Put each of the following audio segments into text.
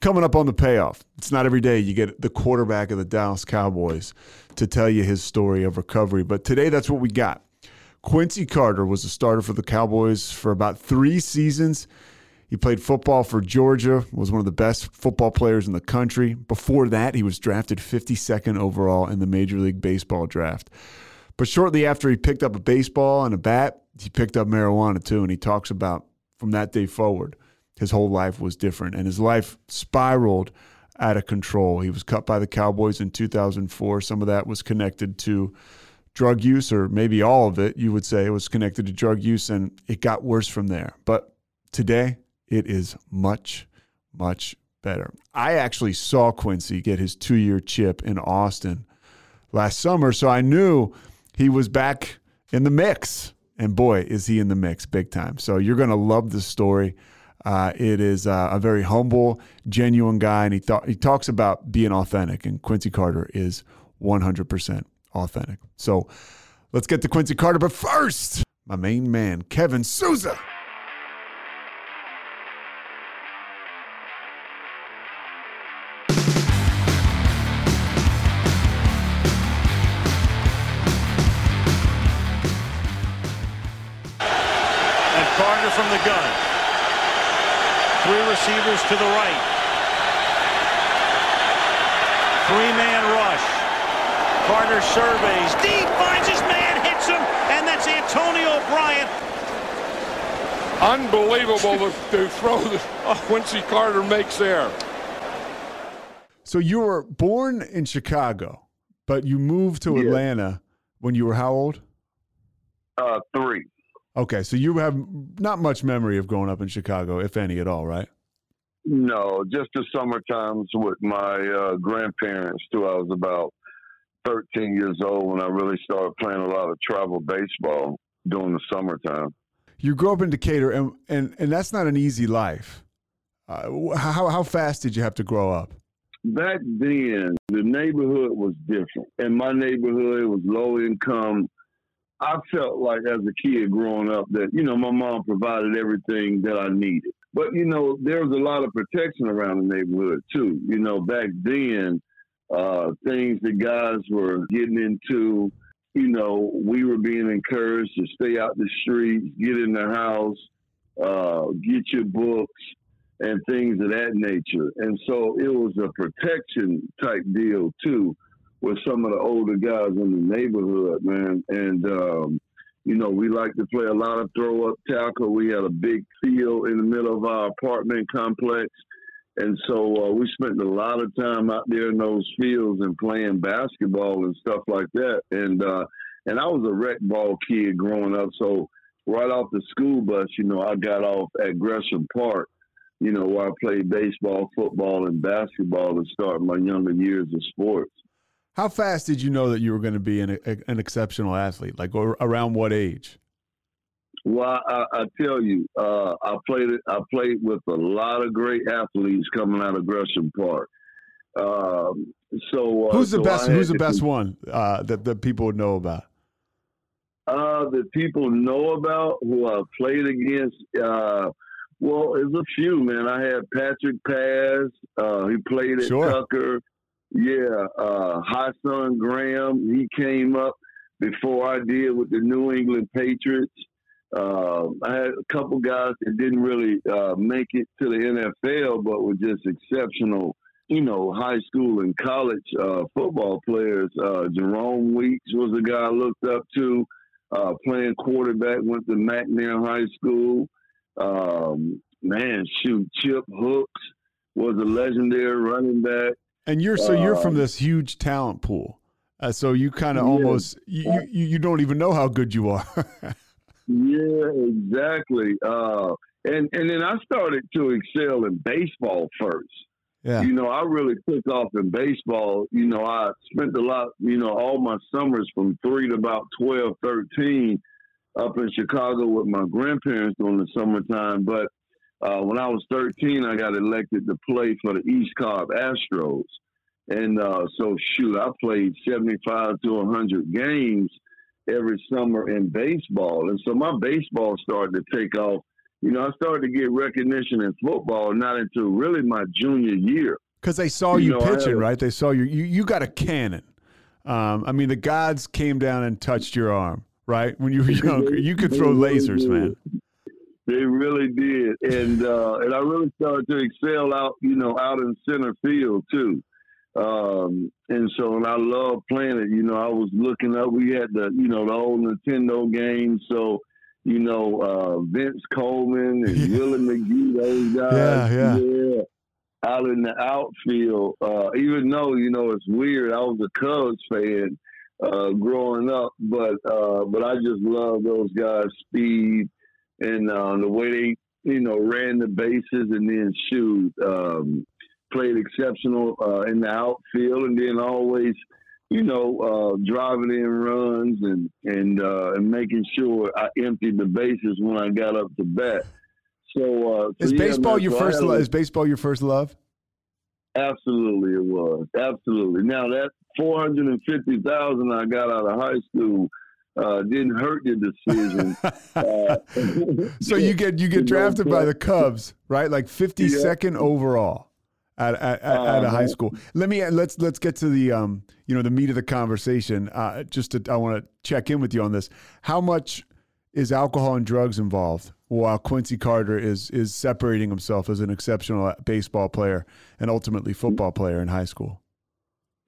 Coming up on the payoff, it's not every day you get the quarterback of the Dallas Cowboys to tell you his story of recovery, but today that's what we got. Quincy Carter was a starter for the Cowboys for about three seasons. He played football for Georgia, was one of the best football players in the country. Before that, he was drafted 52nd overall in the Major League Baseball draft. But shortly after he picked up a baseball and a bat, he picked up marijuana too. And he talks about from that day forward, his whole life was different and his life spiraled out of control. He was cut by the Cowboys in 2004. Some of that was connected to drug use, or maybe all of it, you would say, it was connected to drug use, and it got worse from there. But today, it is much, much better. I actually saw Quincy get his two year chip in Austin last summer, so I knew he was back in the mix. And boy, is he in the mix big time. So you're going to love this story. Uh, it is uh, a very humble, genuine guy, and he thought he talks about being authentic. And Quincy Carter is 100% authentic. So let's get to Quincy Carter. But first, my main man, Kevin Souza. Receivers to the right. Three-man rush. Carter surveys. Deep finds his man, hits him, and that's Antonio Bryant. Unbelievable to, to throw that Quincy Carter makes there. So you were born in Chicago, but you moved to Yeah. Atlanta when you were how old? Uh, three. Okay, so you have not much memory of growing up in Chicago, if any at all, right? No, just the summer times with my uh, grandparents till I was about 13 years old when I really started playing a lot of travel baseball during the summertime. You grew up in Decatur, and and, and that's not an easy life. Uh, how how fast did you have to grow up? Back then, the neighborhood was different. In my neighborhood, was low income. I felt like as a kid growing up that, you know, my mom provided everything that I needed. But, you know, there was a lot of protection around the neighborhood too. You know, back then, uh, things that guys were getting into, you know, we were being encouraged to stay out the streets, get in the house, uh, get your books and things of that nature. And so it was a protection type deal too with some of the older guys in the neighborhood, man. And um, you know, we like to play a lot of throw up tackle. We had a big field in the middle of our apartment complex. And so uh, we spent a lot of time out there in those fields and playing basketball and stuff like that. And uh, and I was a rec ball kid growing up. So right off the school bus, you know, I got off at Gresham Park you know, where I played baseball, football, and basketball to start my younger years of sports. How fast did you know that you were going to be an an exceptional athlete? Like or around what age? Well, I, I tell you, uh, I played it. I played with a lot of great athletes coming out of Gresham Park. Um, so, uh, Who's the so best? Who's the best one uh, that that people would know about? Uh, that people know about who I played against. Uh, well, there's a few, man. I had Patrick Pass. Uh, he played at Sure. Tucker. Yeah, uh, High Son Graham. He came up before I did with the New England Patriots. Uh, I had a couple guys that didn't really uh, make it to the NFL, but were just exceptional, you know, high school and college uh, football players. Uh, Jerome Weeks was a guy I looked up to, uh, playing quarterback, went to McNair High School. Um, man, shoot, Chip Hooks was a legendary running back. And you're so you're from Um, this huge talent pool. Uh, so you kind of Yeah. almost you, you you don't even know how good you are. Yeah, exactly. Uh, and and then I started to excel in baseball first. yeah. You know, I really took off in baseball. You know, I spent a lot, you know, all my summers from three to about 12, 13 up in Chicago with my grandparents during the summertime. But uh, when I was 13, I got elected to play for the East Cobb Astros. And uh, so, shoot, I played 75 to 100 games every summer in baseball. And so my baseball started to take off you know, I started to get recognition in football not until really my junior year. Because they saw you, you know, pitching, right? They saw you. You you got a cannon. Um, I mean, the gods came down and touched your arm, right? When you were younger, you could throw lasers, man. They really did, and uh, and I really started to excel out, you know, out in center field too. Um, and so, and I love playing it. You know, I was looking up. We had the, you know, the old Nintendo games. So, you know, uh, Vince Coleman and Willie McGee, those guys. Yeah, yeah. yeah. Out in the outfield, uh, even though you know it's weird, I was a Cubs fan uh, growing up, but uh, but I just love those guys' speed and uh, the way they you know ran the bases and then shoot. Um, played exceptional uh, in the outfield, and then always, you know, uh, driving in runs and and uh, and making sure I emptied the bases when I got up to bat. So, uh, so is yeah, baseball man, your so first? a, Is baseball your first love? Absolutely, it was absolutely. Now that four hundred and fifty thousand I got out of high school. Uh, didn't hurt the decision. uh, so you get you get drafted by the Cubs, right? Like fifty second yeah. overall at at, at, at a high school. Let me let's let's get to the um you know the meat of the conversation. Uh, just to, I want to check in with you on this. How much is alcohol and drugs involved while Quincy Carter is is separating himself as an exceptional baseball player and ultimately football player in high school?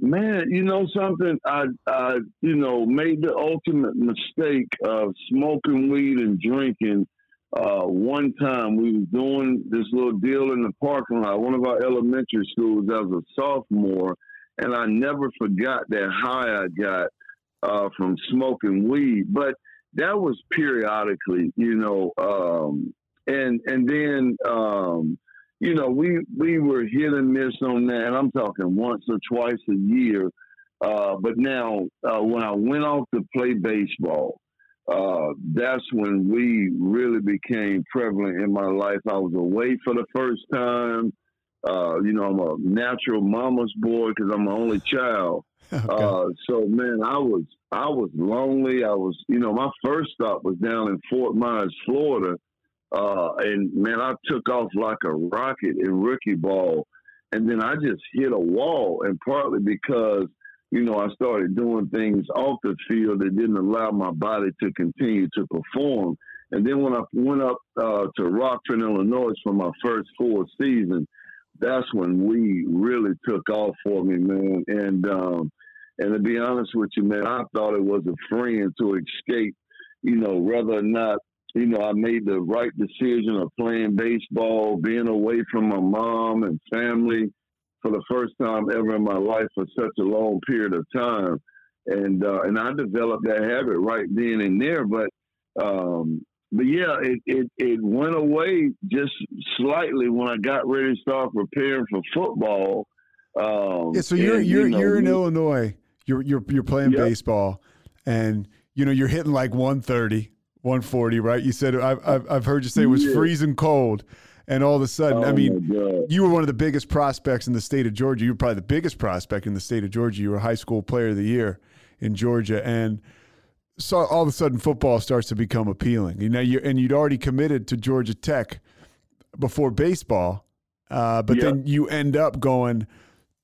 Man, you know something? I, I, you know, made the ultimate mistake of smoking weed and drinking uh, one time we was doing this little deal in the parking lot, one of our elementary schools as a sophomore, and I never forgot that high I got uh, from smoking weed. But that was periodically, you know, um, and and then um, you know we we were hit and miss on that, and I'm talking once or twice a year. Uh, but now, uh, when I went off to play baseball, uh, that's when we really became prevalent in my life. I was away for the first time. Uh, you know, I'm a natural mama's boy because I'm the only child. Okay. Uh, so man, I was I was lonely. I was, you know, my first stop was down in Fort Myers, Florida, uh, and man, I took off like a rocket in rookie ball, and then I just hit a wall, and partly because you know, I started doing things off the field that didn't allow my body to continue to perform. And then when I went up uh, to Rockford, Illinois for my first full season, that's when we really took off for me, man. And um, and to be honest with you, man, I thought it was a friend to escape, you know, whether or not, you know, I made the right decision of playing baseball, being away from my mom and family, for the first time ever in my life for such a long period of time. And uh, and I developed that habit right then and there. But um, but yeah, it, it it went away just slightly when I got ready to start preparing for football. Um, yeah, so you're and, you're you know, you're in Illinois. You're you're you're playing yep. baseball, and you know you're hitting like 130, 140, right? You said I've I've, I've heard you say it was yeah. freezing cold and all of a sudden, oh I mean, you were one of the biggest prospects in the state of Georgia. You were probably the biggest prospect in the state of Georgia. You were high school player of the year in Georgia, and so all of a sudden, football starts to become appealing. You know, you and you'd already committed to Georgia Tech before baseball, uh, but then you end up going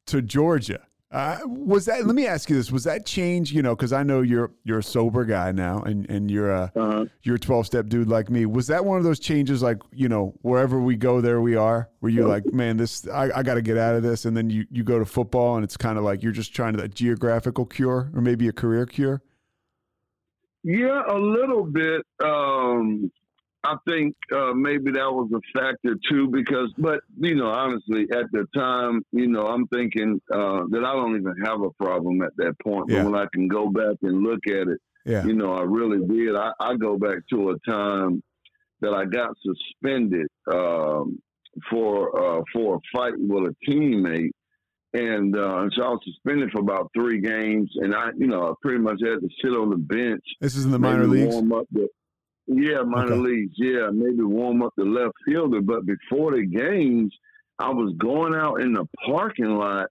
to Georgia. Uh, was that? Let me ask you this: Was that change? You know, because I know you're you're a sober guy now, and and you're a uh-huh. you're a twelve step dude like me. Was that one of those changes? Like you know, wherever we go, there we are. Were you like, man, this I, I got to get out of this, and then you you go to football, and it's kind of like you're just trying to a geographical cure or maybe a career cure. Yeah, a little bit. Um, I think uh, maybe that was a factor too, because, but you know, honestly, at the time, you know, I'm thinking uh, that I don't even have a problem at that point. Yeah. But when I can go back and look at it, yeah. you know, I really did. I, I go back to a time that I got suspended um, for uh, for a fight with a teammate, and, uh, and so I was suspended for about three games, and I, you know, I pretty much had to sit on the bench. This is in the minor leagues. Warm up the, yeah, minor okay. leagues. Yeah, maybe warm up the left fielder. But before the games, I was going out in the parking lot,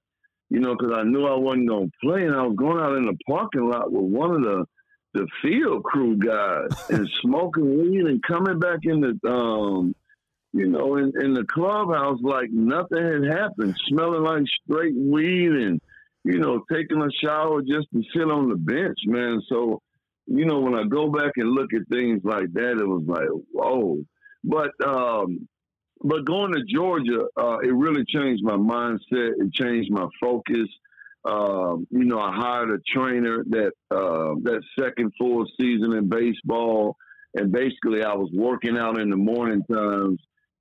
you know, because I knew I wasn't going to play. And I was going out in the parking lot with one of the, the field crew guys and smoking weed and coming back in the um you know in, in the clubhouse like nothing had happened, smelling like straight weed and you know taking a shower just to sit on the bench, man. So you know when I go back and look at things like that, it was like whoa. But um but going to Georgia, uh, it really changed my mindset. It changed my focus. Um, you know, I hired a trainer that uh, that second full season in baseball, and basically I was working out in the morning times,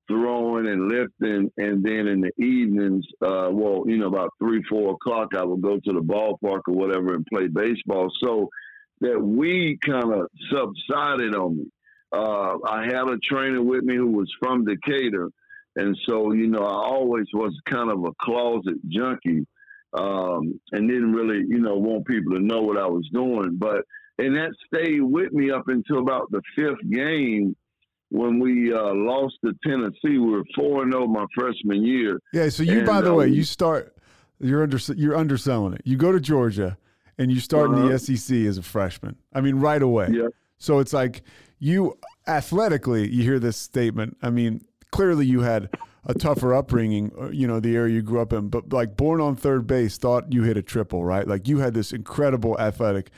throwing and lifting, and then in the evenings, uh, well, you know, about three, four o'clock, I would go to the ballpark or whatever and play baseball. So that we kind of subsided on me. Uh, I had a trainer with me who was from Decatur, and so you know, I always was kind of a closet junkie um, and didn't really, you know, want people to know what I was doing. But and that stayed with me up until about the fifth game when we uh, lost to Tennessee. We were four and zero oh my freshman year. Yeah. So you, and, by the uh, way, you start. You're under. You're underselling it. You go to Georgia, and you start uh-huh. in the uh-huh. SEC as a freshman. I mean, right away. Yeah. So it's like you athletically. You hear this statement. I mean, clearly you had a tougher upbringing, uh, you know, the area you grew up in, but like born on third base, thought you hit a triple, right? Like you had this incredible athletic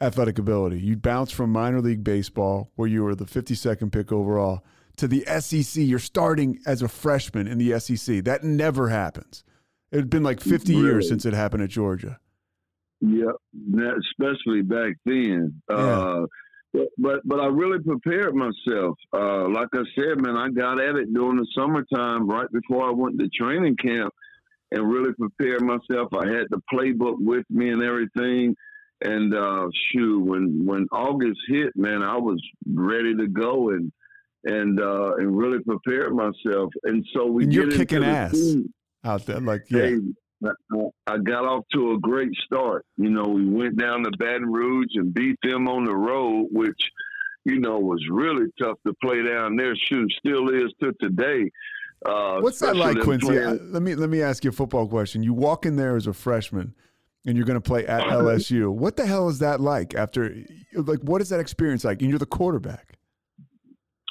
athletic ability. You bounced from minor league baseball, where you were the 52nd pick overall, to the SEC. You're starting as a freshman in the SEC. That never happens. It had been like 50 really? years since it happened at Georgia. Yeah, especially back then. Yeah. Uh, but, but but I really prepared myself. Uh, like I said, man, I got at it during the summertime, right before I went to training camp, and really prepared myself. I had the playbook with me and everything. And uh, shoot, when when August hit, man, I was ready to go and and uh, and really prepared myself. And so we and you're kicking ass out there, like yeah. Hey, I got off to a great start. You know, we went down to Baton Rouge and beat them on the road, which, you know, was really tough to play down there. Shoot, still is to today. Uh, What's that like, Quincy? Playing. let me let me ask you a football question. You walk in there as a freshman, and you're going to play at LSU. What the hell is that like? After, like, what is that experience like? And you're the quarterback.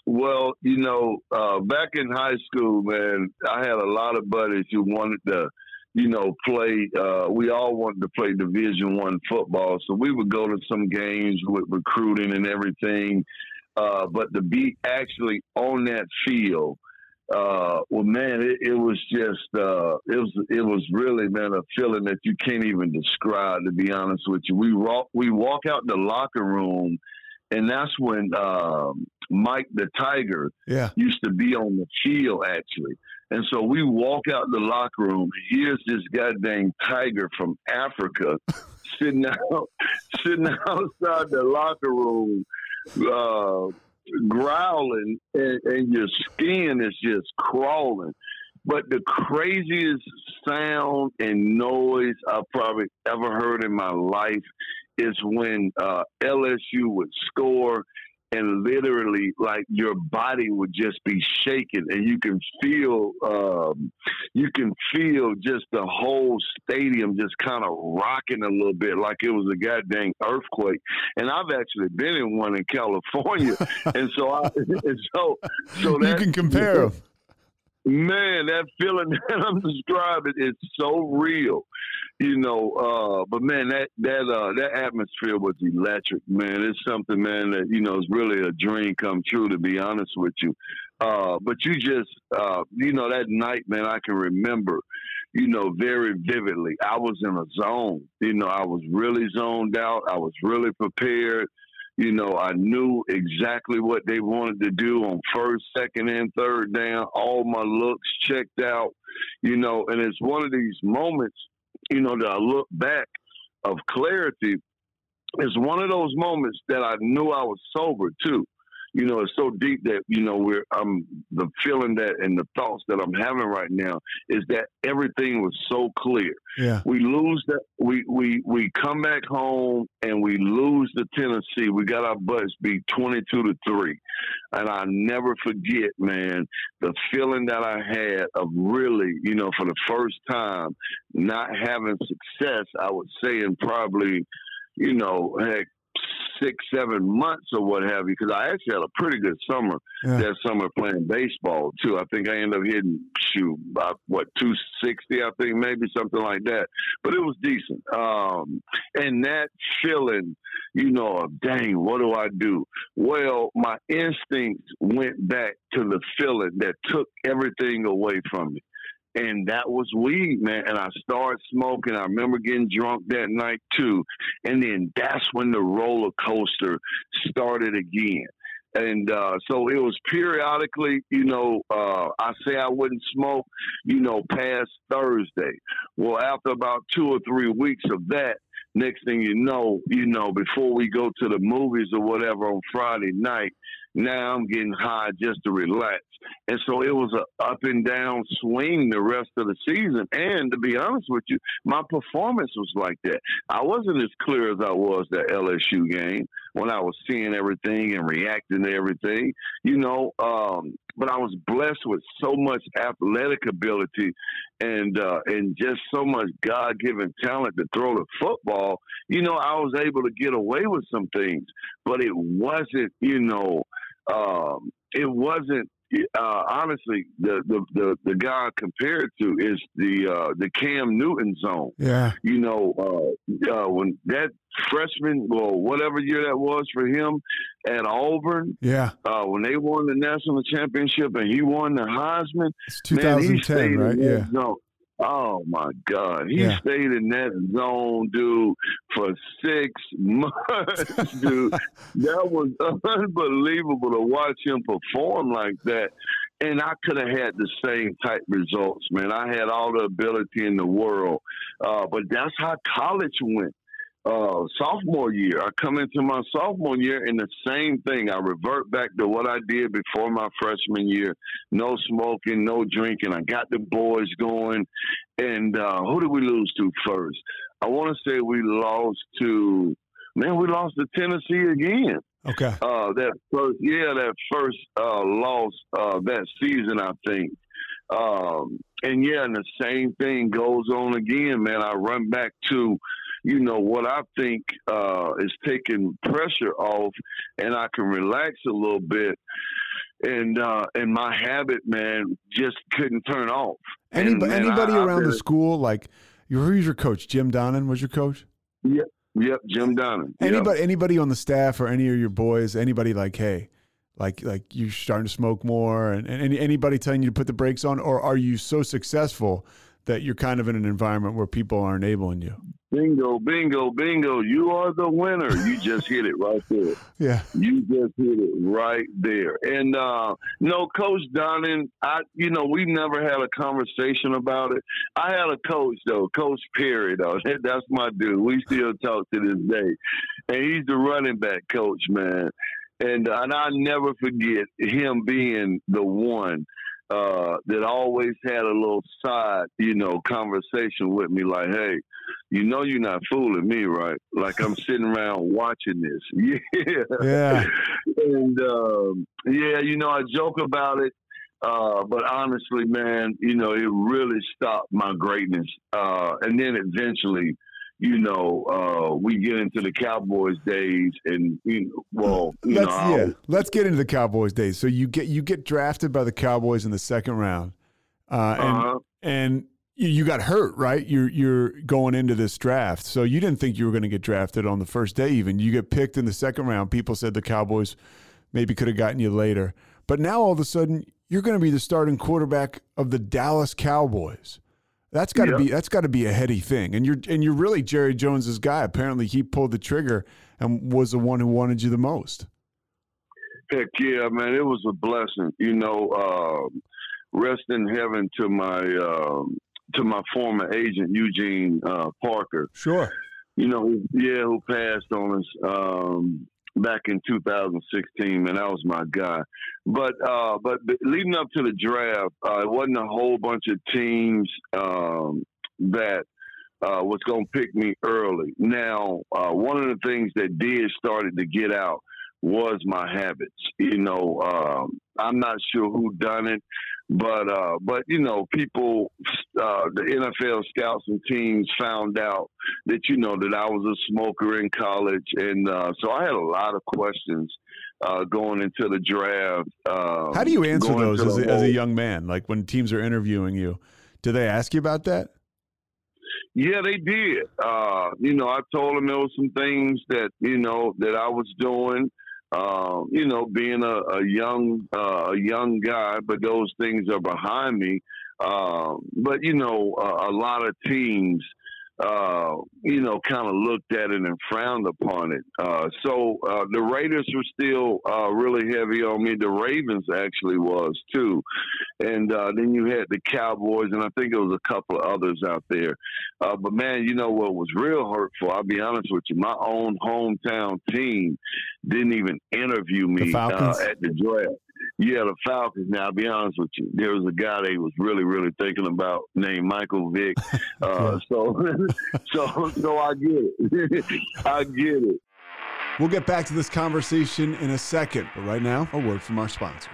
Well, you know, uh, back in high school, man, I had a lot of buddies who wanted to you know, play. Uh, we all wanted to play Division One football, so we would go to some games with recruiting and everything. Uh, but to be actually on that field, uh, well, man, it, it was just uh, it was it was really man a feeling that you can't even describe. To be honest with you, we walk we walk out the locker room, and that's when um, Mike the Tiger yeah. used to be on the field actually. And so we walk out the locker room. Here's this goddamn tiger from Africa sitting out, sitting outside the locker room, uh, growling, and, and your skin is just crawling. But the craziest sound and noise I've probably ever heard in my life is when uh, LSU would score and literally like your body would just be shaking and you can feel um, you can feel just the whole stadium just kind of rocking a little bit like it was a goddamn earthquake. And i've actually been in one in california and so i and so so that, you can compare them man that feeling that i'm describing is so real you know, uh, but man, that that uh, that atmosphere was electric, man. It's something, man, that you know is really a dream come true. To be honest with you, uh, but you just, uh, you know, that night, man, I can remember, you know, very vividly. I was in a zone. You know, I was really zoned out. I was really prepared. You know, I knew exactly what they wanted to do on first, second, and third down. All my looks checked out. You know, and it's one of these moments you know, that I look back of clarity It's one of those moments that I knew I was sober too you know, it's so deep that you know we're I'm the feeling that and the thoughts that I'm having right now is that everything was so clear. Yeah, we lose that we we we come back home and we lose the Tennessee. We got our butts beat twenty two to three, and I never forget, man, the feeling that I had of really, you know, for the first time not having success. I would say in probably, you know, heck six, seven months or what have you, because I actually had a pretty good summer Yeah. that summer playing baseball too. I think I ended up hitting shoot about what two sixty, I think maybe something like that. But it was decent. Um, and that feeling, you know, of dang, what do I do? Well, my instincts went back to the feeling that took everything away from me. And that was weed, man. And I started smoking. I remember getting drunk that night too. And then that's when the roller coaster started again. And uh, so it was periodically, you know, uh, I say I wouldn't smoke, you know, past Thursday. Well, after about two or three weeks of that, next thing you know, you know, before we go to the movies or whatever on Friday night, now I'm getting high just to relax. And so it was a up and down swing the rest of the season. And to be honest with you, my performance was like that. I wasn't as clear as I was that LSU game when I was seeing everything and reacting to everything, you know. Um, but I was blessed with so much athletic ability and uh, and just so much God given talent to throw the football. You know, I was able to get away with some things, but it wasn't, you know, um, it wasn't. Uh, honestly, the, the the the guy compared to is the uh, the Cam Newton zone. Yeah. You know, uh, uh, when that freshman or whatever year that was for him at Auburn, Yeah. uh, when they won the national championship and he won the Heisman, It's man, he 2010, stayed right? Yeah. zone. Oh my God, he Yeah. stayed in that zone, dude, for six months, dude. that was unbelievable to watch him perform like that. And I could have had the same type results, man. I had all the ability in the world, uh, but that's how college went uh, sophomore year. I come into my sophomore year and the same thing. I revert back to what I did before my freshman year. No smoking, no drinking. I got the boys going. And uh, who did we lose to first? I want to say we lost to, man, we lost to Tennessee again. Okay. Uh, that first, yeah, that first uh, loss uh, that season, I think. Um, and yeah, and the same thing goes on again, man. I run back to, you know, what I think uh, is taking pressure off, and I can relax a little bit. And uh, and my habit, man, just couldn't turn off. And, Anybody, man, anybody I- I around the school, like, who's your coach? Jim Donnan was your coach? Yep, Jim Donnan. Yep. Anybody, anybody on the staff or any of your boys, anybody like, hey, like, like you starting to smoke more, and, and anybody telling you to put the brakes on, or are you so successful that you're kind of in an environment where people aren't enabling you? Bingo, bingo, bingo. You are the winner. You just hit it right there. Yeah. You just hit it right there. And uh no, Coach Donnan, I you know, we never had a conversation about it. I had a coach though, Coach Perry though. That's my dude. We still talk to this day. And he's the running back coach, man. And and I never forget him being the one uh, that always had a little side, you know, conversation with me like, hey, you know you're not fooling me, right? Like I'm sitting around watching this. Yeah. Yeah. and um, yeah, you know, I joke about it. Uh, but honestly, man, you know, it really stopped my greatness. Uh, and then eventually, you know, uh, we get into the Cowboys days, and you know, well, you Let's know, yeah. Let's get into the Cowboys days. So you get you get drafted by the Cowboys in the second round, uh, and Uh-huh. and you- you got hurt, right? You're you're going into this draft, so you didn't think you were going to get drafted on the first day. Even you get picked in the second round. People said the Cowboys maybe could have gotten you later, but now all of a sudden you're going to be the starting quarterback of the Dallas Cowboys. That's got to Yeah. be that's got to be a heady thing, and you're and you're really Jerry Jones's guy. Apparently, he pulled the trigger and was the one who wanted you the most. Heck yeah, man! It was a blessing. You know, um, rest in heaven to my um, to my former agent Eugene uh, Parker. Sure. You know, yeah, who passed on us um, back in 2016. Man, that was my guy. But uh, but leading up to the draft, uh, it wasn't a whole bunch of teams um, that uh, was going to pick me early. Now, uh, one of the things that did started to get out was my habits. You know, um, I'm not sure who done it, but uh, but you know, people, uh, the NFL scouts and teams found out that you know that I was a smoker in college, and uh, so I had a lot of questions uh, going into the draft. Um, How do you answer those as a, as a young man? Like when teams are interviewing you, do they ask you about that? Yeah, they did. Uh, you know, I told them there was some things that you know that I was doing. Uh, you know, being a, a young uh, a young guy, but those things are behind me. Uh, but you know, a lot of teams, uh, you know, kind of looked at it and frowned upon it. Uh, so uh, the Raiders were still uh, really heavy on me. The Ravens actually was too, and uh, then you had the Cowboys, and I think there was a couple of others out there. Uh, but man, you know what was real hurtful? I'll be honest with you. My own hometown team didn't even interview me uh, at the draft. Yeah, the Falcons. Now, I'll be honest with you. There was a guy they was really, really thinking about named Michael Vick. Uh, so, so, so I get it. I get it. We'll get back to this conversation in a second, but right now, a word from our sponsors.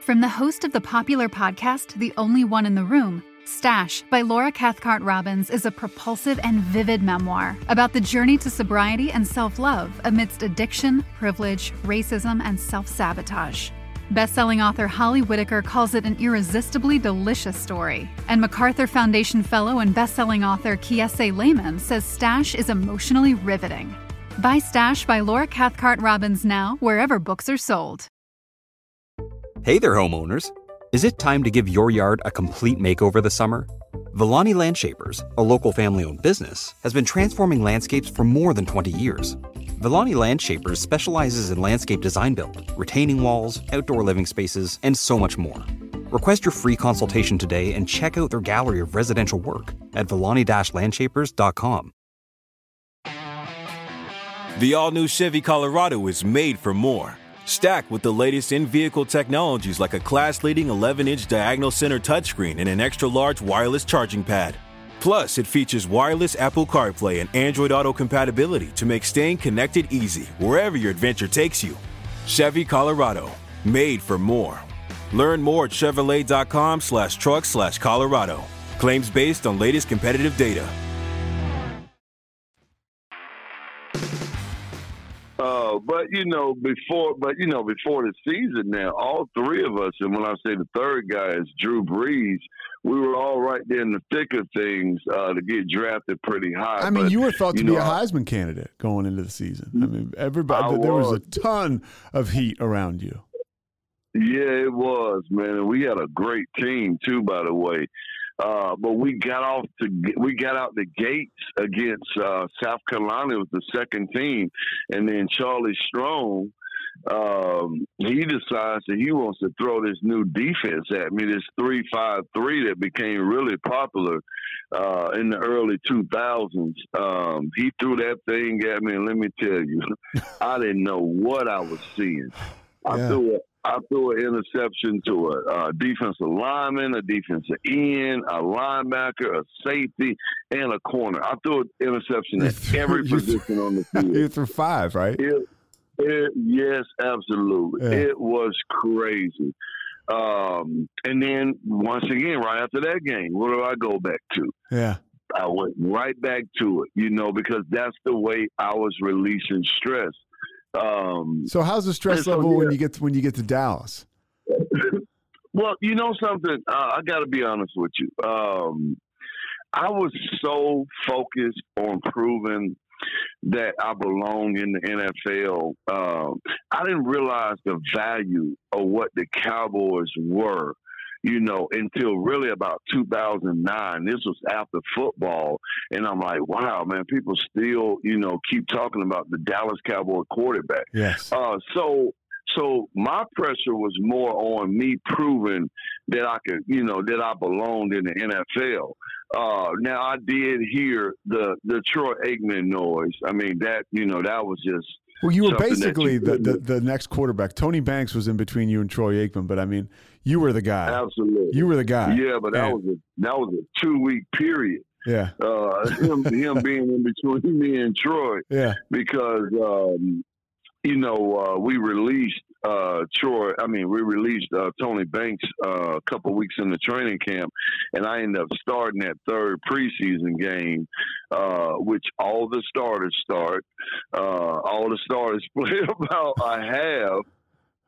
From the host of the popular podcast, The Only One in the Room, Stash by Laura Cathcart Robbins is a propulsive and vivid memoir about the journey to sobriety and self love amidst addiction, privilege, racism, and self sabotage. Bestselling author Holly Whitaker calls it an irresistibly delicious story, and MacArthur Foundation fellow and bestselling author Kiese Laymon says Stash is emotionally riveting. Buy Stash by Laura Cathcart Robbins now, wherever books are sold. Hey there, homeowners. Is it time to give your yard a complete makeover this summer? Villani Landshapers, a local family owned business, has been transforming landscapes for more than 20 years. Villani Landshapers specializes in landscape design build, retaining walls, outdoor living spaces, and so much more. Request your free consultation today and check out their gallery of residential work at villani-landshapers.com. The all new Chevy Colorado is made for more. Stacked with the latest in vehicle technologies like a class leading 11 inch diagonal center touchscreen and an extra large wireless charging pad. Plus, it features wireless Apple CarPlay and Android Auto compatibility to make staying connected easy wherever your adventure takes you. Chevy Colorado, made for more. Learn more at Chevrolet.com slash truck slash Colorado. Claims based on latest competitive data. Uh, but you know, before, but you know, before the season, now all three of us, and when I say the third guy is Drew Brees, we were all right there in the thick of things uh, to get drafted pretty high. I mean, But, you were thought to be know, a Heisman candidate going into the season. I mean, everybody, I there was a ton of heat around you. Yeah, it was, man. And we had a great team too, by the way. Uh, but we got off to we got out the gates against uh, South Carolina. Was the second team, and then Charlie Strong. Um, he decides that he wants to throw this new defense at me, this three five three that became really popular uh, in the early two thousands. Um, he threw that thing at me, and let me tell you, I didn't know what I was seeing. I Yeah. threw a, I threw an interception to a, uh defensive lineman, a defensive end, a linebacker, a safety, and a corner. I threw an interception at every position on the field. You threw five, right? It, it, yes, absolutely. Yeah. It was crazy. Um, and then once again, right after that game, what do I go back to? Yeah. I went right back to it, you know, because that's the way I was releasing stress. Um, So how's the stress And so, level when you get to, when you get to Dallas? Well, you know something. Uh, I got to be honest with you. Um, I was so focused on proving that I belong in the NFL. Um, I didn't realize the value of what the Cowboys were. You know, until really about 2009. This was after football, and I'm like, wow, man, people still, you know, keep talking about the Dallas Cowboy quarterback. Yes. Uh, so so my pressure was more on me proving that I could, you know, that I belonged in the NFL. Uh, now I did hear the the Troy Aikman noise. I mean that, you know, that was just Well, you were basically you the, the, the next quarterback. Tony Banks was in between you and Troy Aikman, but I mean, you were the guy. absolutely. You were the guy. Yeah, but that And- was a that was a two week period. Yeah. Uh, him, him being in between me and Troy. Yeah. Because, um, you know, uh, we released uh, Troy. I mean, we released uh, Tony Banks uh, a couple weeks in the training camp, and I ended up starting that third preseason game, uh, which all the starters start. Uh, all the starters play about a half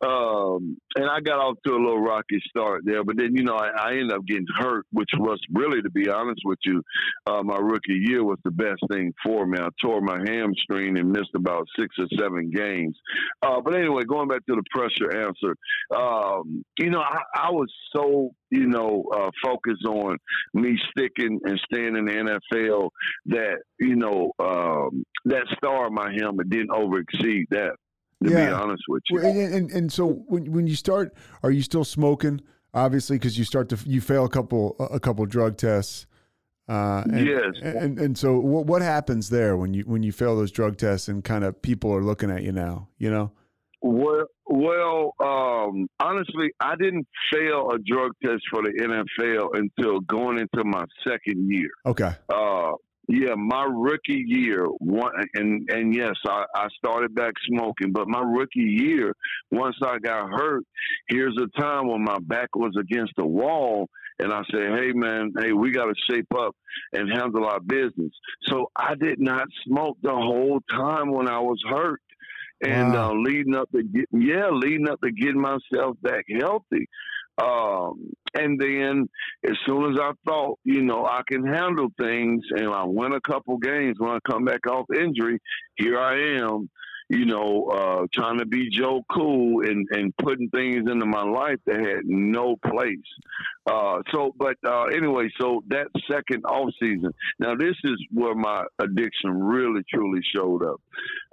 um, and I got off to a little rocky start there, but then you know I, I ended up getting hurt, which was really, to be honest with you, uh, my rookie year was the best thing for me. I tore my hamstring and missed about six or seven games. Uh, but anyway, going back to the pressure answer, um, you know I, I was so you know, uh, focused on me sticking and staying in the NFL that, you know, um, that star on my helmet didn't overexceed that to yeah. be honest with you. And, and, and so when when you start, are you still smoking? Obviously, because you start to you fail a couple a couple drug tests. Uh, and, yes. And and so what what happens there when you when you fail those drug tests and kind of people are looking at you now? You know. Well, well, um, honestly, I didn't fail a drug test for the NFL until going into my second year. Okay. Uh, yeah, my rookie year, one, and and yes, I, I started back smoking, but my rookie year, once I got hurt, here's a time when my back was against the wall, and I said, "Hey, man, hey, we got to shape up and handle our business." So I did not smoke the whole time when I was hurt, and wow. uh, leading up to get, yeah, leading up to getting myself back healthy. Um, and then as soon as I thought, you know, I can handle things and I win a couple games when I come back off injury, here I am you know, uh, trying to be Joe Cool and, and putting things into my life that had no place. Uh, so, but uh, anyway, so that second off season. Now, this is where my addiction really truly showed up,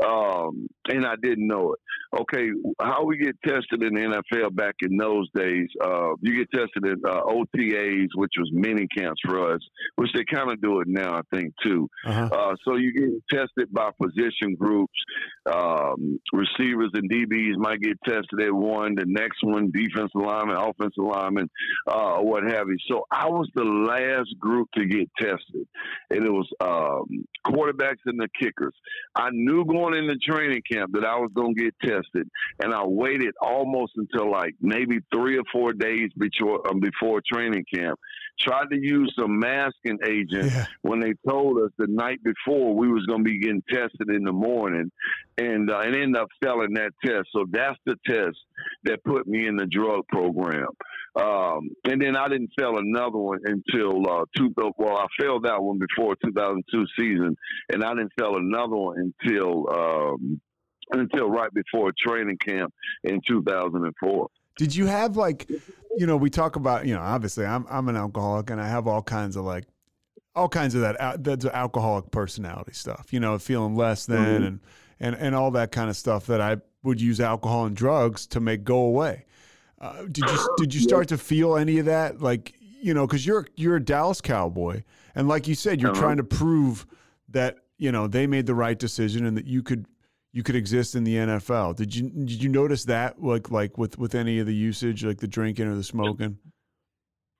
um, and I didn't know it. Okay, how we get tested in the NFL back in those days? Uh, you get tested at uh, OTAs, which was mini camps for us, which they kind of do it now, I think, too. Uh-huh. Uh, so you get tested by position groups. Um, receivers and DBs might get tested at one, the next one, defensive lineman, offensive lineman, uh, what have you. So I was the last group to get tested, and it was um, quarterbacks and the kickers. I knew going into training camp that I was going to get tested, and I waited almost until like maybe three or four days before um, before training camp tried to use some masking agent yeah. when they told us the night before we was going to be getting tested in the morning and uh, and ended up failing that test so that's the test that put me in the drug program um, and then I didn't fail another one until uh, two. Well, I failed that one before 2002 season, and I didn't fail another one until um, until right before training camp in 2004. Did you have like, you know, we talk about, you know, obviously I'm I'm an alcoholic and I have all kinds of like all kinds of that that's alcoholic personality stuff, you know, feeling less than mm-hmm. and and and all that kind of stuff that I would use alcohol and drugs to make go away. Uh, did you did you start to feel any of that like, you know, cuz you're you're a Dallas Cowboy and like you said you're uh-huh. trying to prove that, you know, they made the right decision and that you could you could exist in the NFL. Did you did you notice that like like with with any of the usage, like the drinking or the smoking?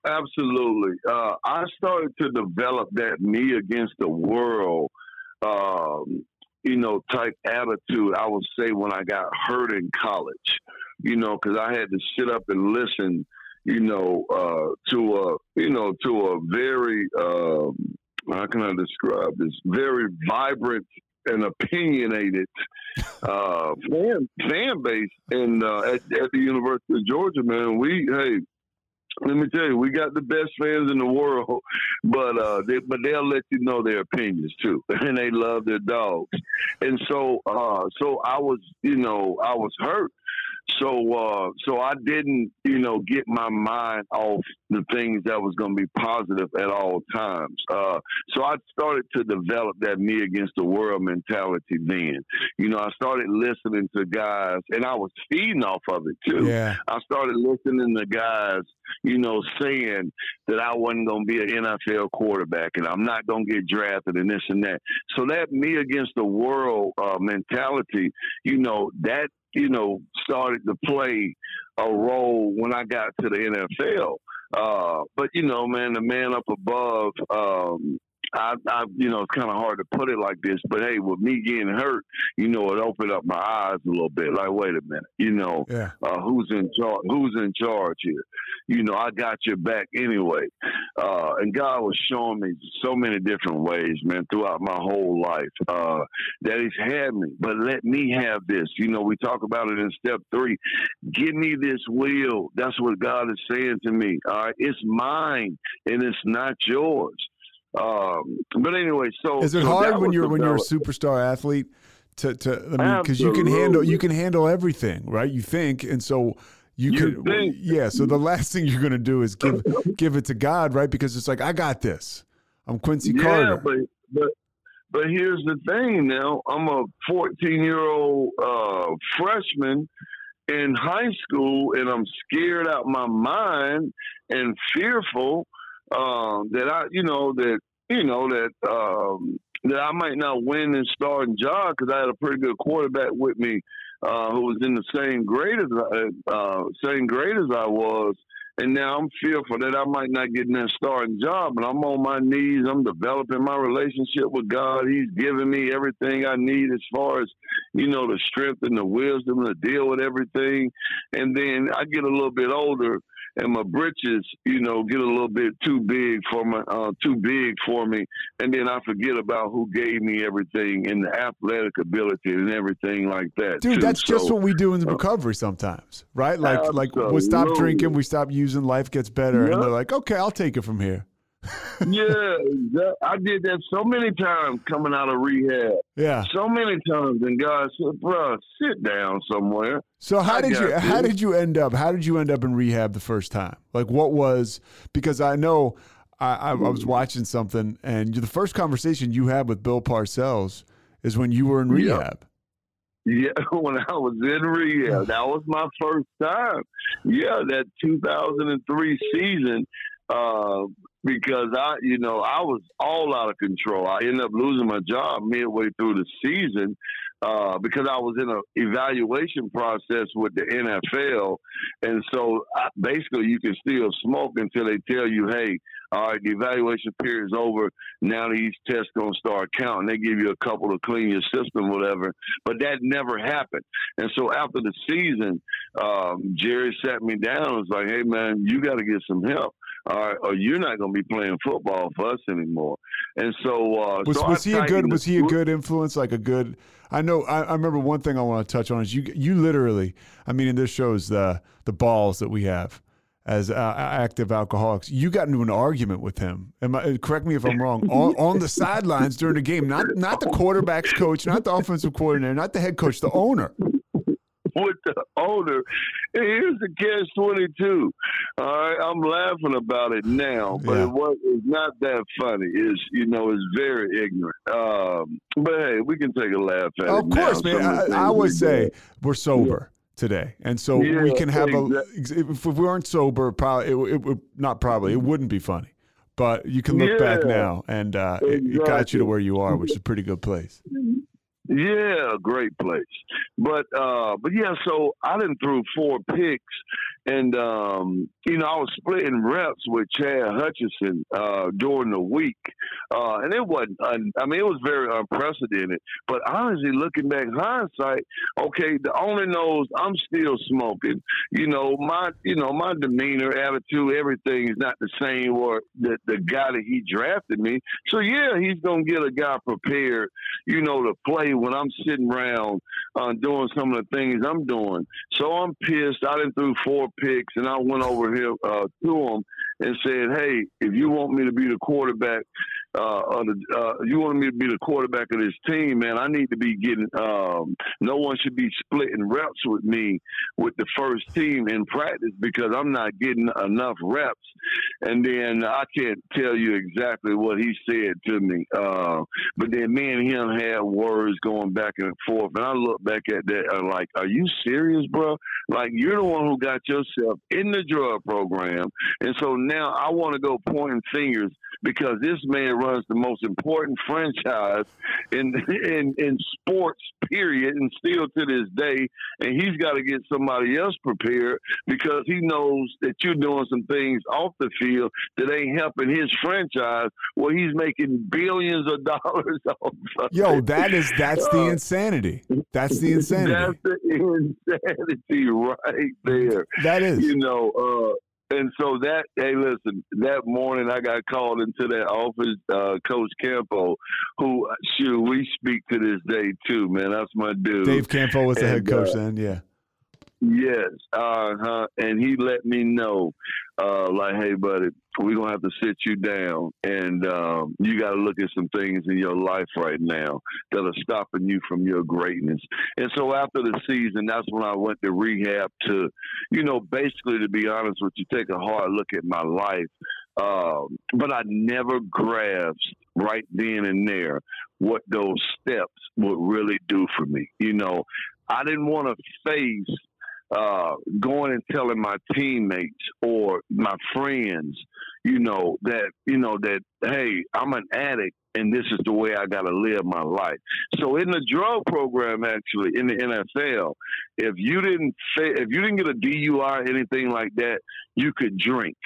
Absolutely. Uh, I started to develop that me against the world, um, you know, type attitude. I would say when I got hurt in college, you know, because I had to sit up and listen, you know, uh, to a you know to a very um, how can I describe this? Very vibrant and opinionated uh, fan fan base in uh, at, at the University of Georgia. Man, we hey, let me tell you, we got the best fans in the world, but uh, they, but they'll let you know their opinions too, and they love their dogs. And so, uh, so I was, you know, I was hurt so, uh, so I didn't, you know, get my mind off the things that was going to be positive at all times. Uh, so I started to develop that me against the world mentality. Then, you know, I started listening to guys, and I was feeding off of it too. Yeah. I started listening to guys, you know, saying that I wasn't going to be an NFL quarterback, and I'm not going to get drafted, and this and that. So that me against the world uh, mentality, you know, that you know, started to play a role when I got to the NFL. Uh, but you know, man, the man up above, um, I, I, you know, it's kind of hard to put it like this, but hey, with me getting hurt, you know, it opened up my eyes a little bit. Like, wait a minute, you know, Yeah. uh, who's in charge? Who's in charge here? You know, I got your back anyway. Uh, and God was showing me so many different ways, man, throughout my whole life uh, that He's had me. But let me have this. You know, we talk about it in step three. Give me this will. That's what God is saying to me. All right, it's mine and it's not yours. Um, but anyway, so Is it so hard when you're when you're a superstar athlete to to I mean because you can handle you can handle everything, right? You think, and so you, You can think. yeah. So the last thing you're going to do is give give it to God, right? Because it's like I got this. I'm Quincy yeah, Carter. but but but here's the thing. Now I'm a 14 year old uh, freshman in high school, and I'm scared out my mind and fearful um, that I, you know, that you know that um, that I might not win this starting job because I had a pretty good quarterback with me uh, who was in the same grade as I, uh, same grade as I was. And now I'm fearful that I might not get in that starting job. And I'm on my knees. I'm developing my relationship with God. He's giving me everything I need as far as, you know, the strength and the wisdom to deal with everything. And then I get a little bit older and my britches, you know, get a little bit too big for my, uh, too big for me. And then I forget about who gave me everything and the athletic ability and everything like that. Dude, too. that's just what we do in the recovery sometimes, right? Like, like we stop drinking, we stop using, life gets better, and they're like, okay, I'll take it from here. yeah, that, I did that so many times coming out of rehab. Yeah. So many times, and God said, "Bruh, sit down somewhere." So how I did you how did you end up how did you end up in rehab the first time? Like what was because I know I, I, I was watching something and the first conversation you had with Bill Parcells is when you were in Yeah. rehab. Yeah, when I was in rehab, that was my first time. Yeah, that 2003 season, uh, because I, you know, I was all out of control. I ended up losing my job midway through the season uh, because I was in an evaluation process with the NFL, and so I, basically you can still smoke until they tell you, hey. All right, the evaluation period is over. Now these tests gonna start counting. They give you a couple to clean your system, whatever. But that never happened. And so after the season, um, Jerry sat me down and was like, "Hey man, you got to get some help, right, or you're not going to be playing football for us anymore." And so, uh, Was, so was he a good was he a good influence like a good I know I, I remember one thing I want to touch on is you you literally I mean and this shows the the balls that we have as uh, active alcoholics. You got into an argument with him. I, correct me if I'm wrong on, on the sidelines during the game not not the quarterback's coach not the offensive coordinator not the head coach the owner with the owner. And here's the catch twenty two. All right, I'm laughing about it now, but Yeah. it was it's not that funny. It's you know it's very ignorant. Um, but hey, we can take a laugh at it. of course now, man of I, I would we say we're sober today and so we can have a if we weren't sober probably it, it, would not probably it wouldn't be funny but you can look back now and uh, it, it got you to where you are which is a pretty good place Yeah, great place. But uh but yeah, so I didn't threw four picks and um you know, I was splitting reps with Chad Hutchinson uh during the week. Uh and it wasn't un- I mean it was very unprecedented. But honestly looking back hindsight, okay, the owner knows I'm still smoking. You know, my you know, my demeanor, attitude, everything is not the same or the the guy that he drafted me. So yeah, he's gonna get a guy prepared you know, to play when I'm sitting around uh, doing some of the things I'm doing. So I'm pissed. I didn't threw four picks, and I went over here uh, to him and said, "Hey, if you want me to be the quarterback, uh, uh, you want me to be the quarterback of this team, man, I need to be getting. Um, no one should be splitting reps with me with the first team in practice because I'm not getting enough reps." And then I can't tell you exactly what he said to me. Uh, but then me and him had words going back and forth, and I look back at that and like, are you serious, bro? Like you're the one who got yourself in the drug program, and so now I want to go pointing fingers because this man runs the most important franchise in in in sports, period, and still to this day. And he's got to get somebody else prepared because he knows that you're doing some things off the field that ain't helping his franchise. Where he's making billions of dollars off. Of Yo, that is that's the Uh, insanity. That's the insanity. That's the insanity right there. That is. You know, uh, and so that hey, listen, that morning I got called into that office, uh, Coach Campo, who shoot we speak to this day too, man. That's my dude. Dave Campo was the head coach uh, then. Yeah. Yes, uh huh. And he let me know, uh, like, hey, buddy, we're gonna have to sit you down, and um, you got to look at some things in your life right now that are stopping you from your greatness. And so after the season, that's when I went to rehab to, you know, basically to be honest with you, take a hard look at my life. Um, but I never grasped right then and there what those steps would really do for me. You know, I didn't want to face uh, going and telling my teammates or my friends, you know, that, you know, that, hey, I'm an addict and this is the way I got to live my life. So in the drug program, actually, in the NFL, if you didn't, if you didn't get a DUI or anything like that, you could drink.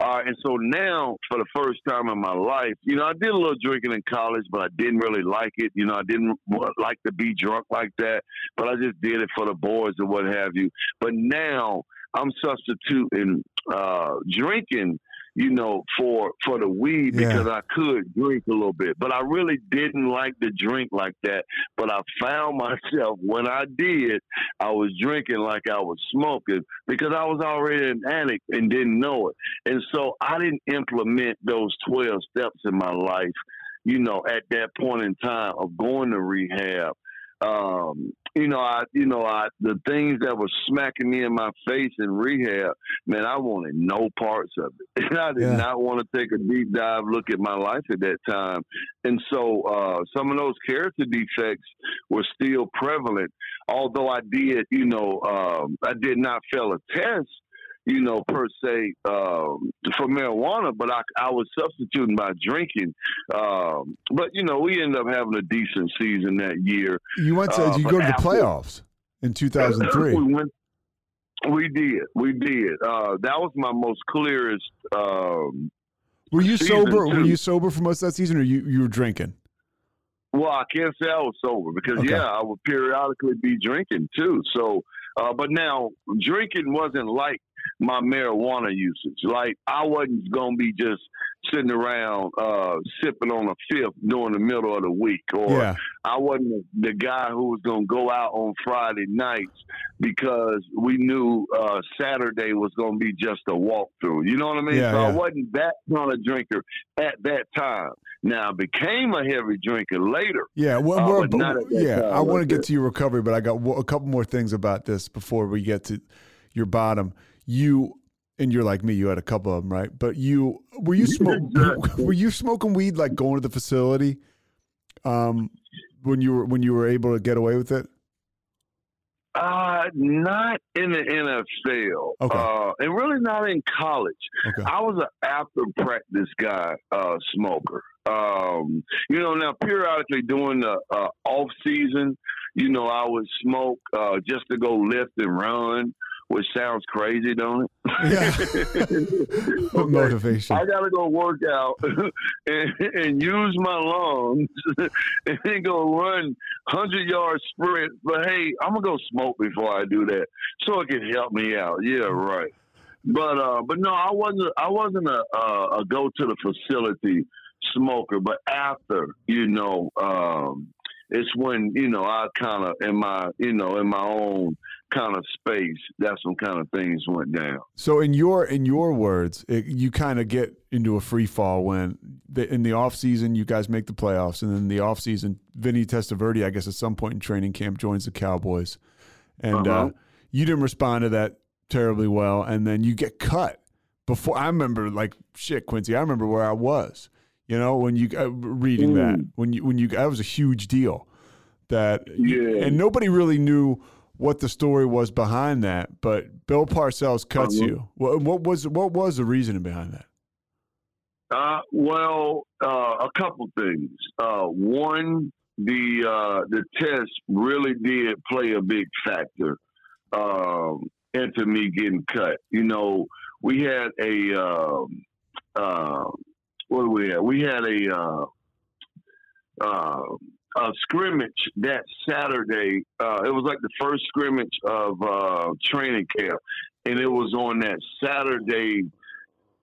And so now, for the first time in my life, you know, I did a little drinking in college, but I didn't really like it. You know, I didn't like to be drunk like that, but I just did it for the boys and what have you. But now I'm substituting uh, drinking, you know, for for the weed Yeah. because I could drink a little bit, but I really didn't like to drink like that. But I found myself when I did, I was drinking like I was smoking because I was already an addict and didn't know it. And so I didn't implement those 12 steps in my life, you know, at that point in time of going to rehab. Um, you know, I, you know, I, the things that were smacking me in my face in rehab, man, I wanted no parts of it. And I did Yeah. not want to take a deep dive look at my life at that time. And so, uh, some of those character defects were still prevalent, although I did, you know, um, I did not fail a test you know, per se, um, for marijuana, but I, I was substituting by drinking. Um, but, you know, we ended up having a decent season that year. You went to Uh, you go to the after- playoffs in 2003. we went. We did. We did. Uh, that was my most clearest. Um, Were you sober? Were you sober for most of that season, or you you were drinking? well, I can't say I was sober because Okay. yeah, I would periodically be drinking too. So, uh, but now drinking wasn't like my marijuana usage. Like I wasn't gonna be just sitting around uh, sipping on a fifth during the middle of the week, or Yeah. I wasn't the guy who was gonna go out on Friday nights because we knew uh, Saturday was gonna be just a walkthrough. You know what I mean? Yeah, so I wasn't that kind of drinker at that time. Now I became a heavy drinker later. Yeah, well, Uh, we're- but not at that yeah. I want to get to your recovery, but I got a couple more things about this before we get to your bottom. You and you're like me. You had a couple of them, right? But you were you smoke Exactly. were you smoking weed like going to the facility? Um, when you were when you were able to get away with it. Uh, not in the NFL. Okay. Uh, and really not in college. Okay. I was an after practice guy, uh, smoker. Um, you know, now periodically during the uh, off season, you know, I would smoke uh, just to go lift and run, which sounds crazy, don't it? Yeah. Okay. Motivation. I gotta go work out and, and use my lungs and then go run hundred yard sprint. But hey, I'm gonna go smoke before I do that, so it can help me out. Yeah, right. But uh, but no, I wasn't. I wasn't a, a, a go to the facility smoker. But after, you know, um, it's when you know I kind of in my you know in my own kind of space. That's when kind of things went down. So in your in your words, it, you kind of get into a free fall when the, in the off season you guys make the playoffs, and then the off season, Vinny Testaverde, I guess at some point in training camp, joins the Cowboys, and uh Uh-huh. you didn't respond to that terribly well, and then you get cut. Before I remember, like shit, Quincy, I remember where I was. You know, when you uh, reading that, Mm. when you when you that was a huge deal. That Yeah. and nobody really knew what the story was behind that, but Bill Parcells cuts Uh-huh. you. What, what was what was the reasoning behind that? Uh, well, uh, a couple things. Uh, one, the uh, the test really did play a big factor um, into me getting cut. You know, we had a um, uh, what do we have? We had a uh, uh, a scrimmage that Saturday. Uh, it was like the first scrimmage of uh, training camp, and it was on that Saturday,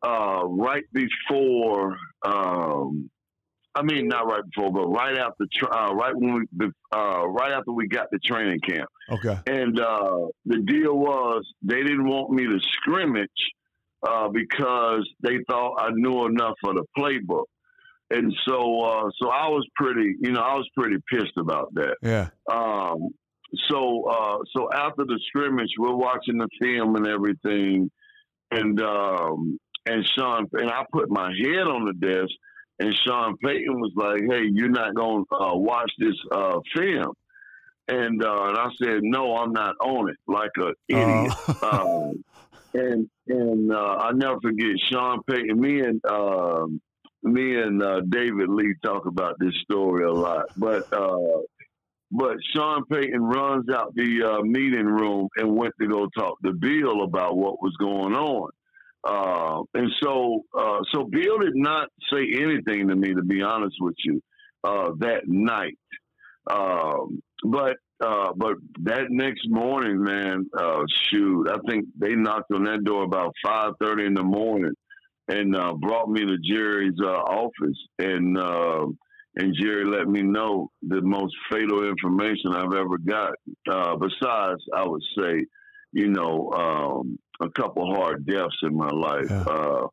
uh, right before. Um, I mean, not right before, but right after, uh, right when we, uh, right after we got the training camp. Okay. And uh, the deal was they didn't want me to scrimmage uh, because they thought I knew enough of the playbook. And so, uh, so I was pretty, you know, I was pretty pissed about that. Yeah. Um, so, uh, so after the scrimmage, we're watching the film and everything, and um, and Sean and I put my head on the desk, and Sean Payton was like, "Hey, you're not gonna uh, watch this uh, film," and uh, and I said, "No, I'm not on it," like a idiot. um, and and uh, I never forget Sean Payton. Me and um, me and uh, David Lee talk about this story a lot, but uh, but Sean Payton runs out the uh, meeting room and went to go talk to Bill about what was going on. Uh, and so, uh, so Bill did not say anything to me, to be honest with you, uh, that night. Um, but uh, but that next morning, man, uh, shoot, I think they knocked on that door about five thirty in the morning, and uh, brought me to Jerry's uh, office, and uh, and Jerry let me know the most fatal information I've ever got. Uh, besides, I would say, you know, um, a couple hard deaths in my life. Yeah. Uh,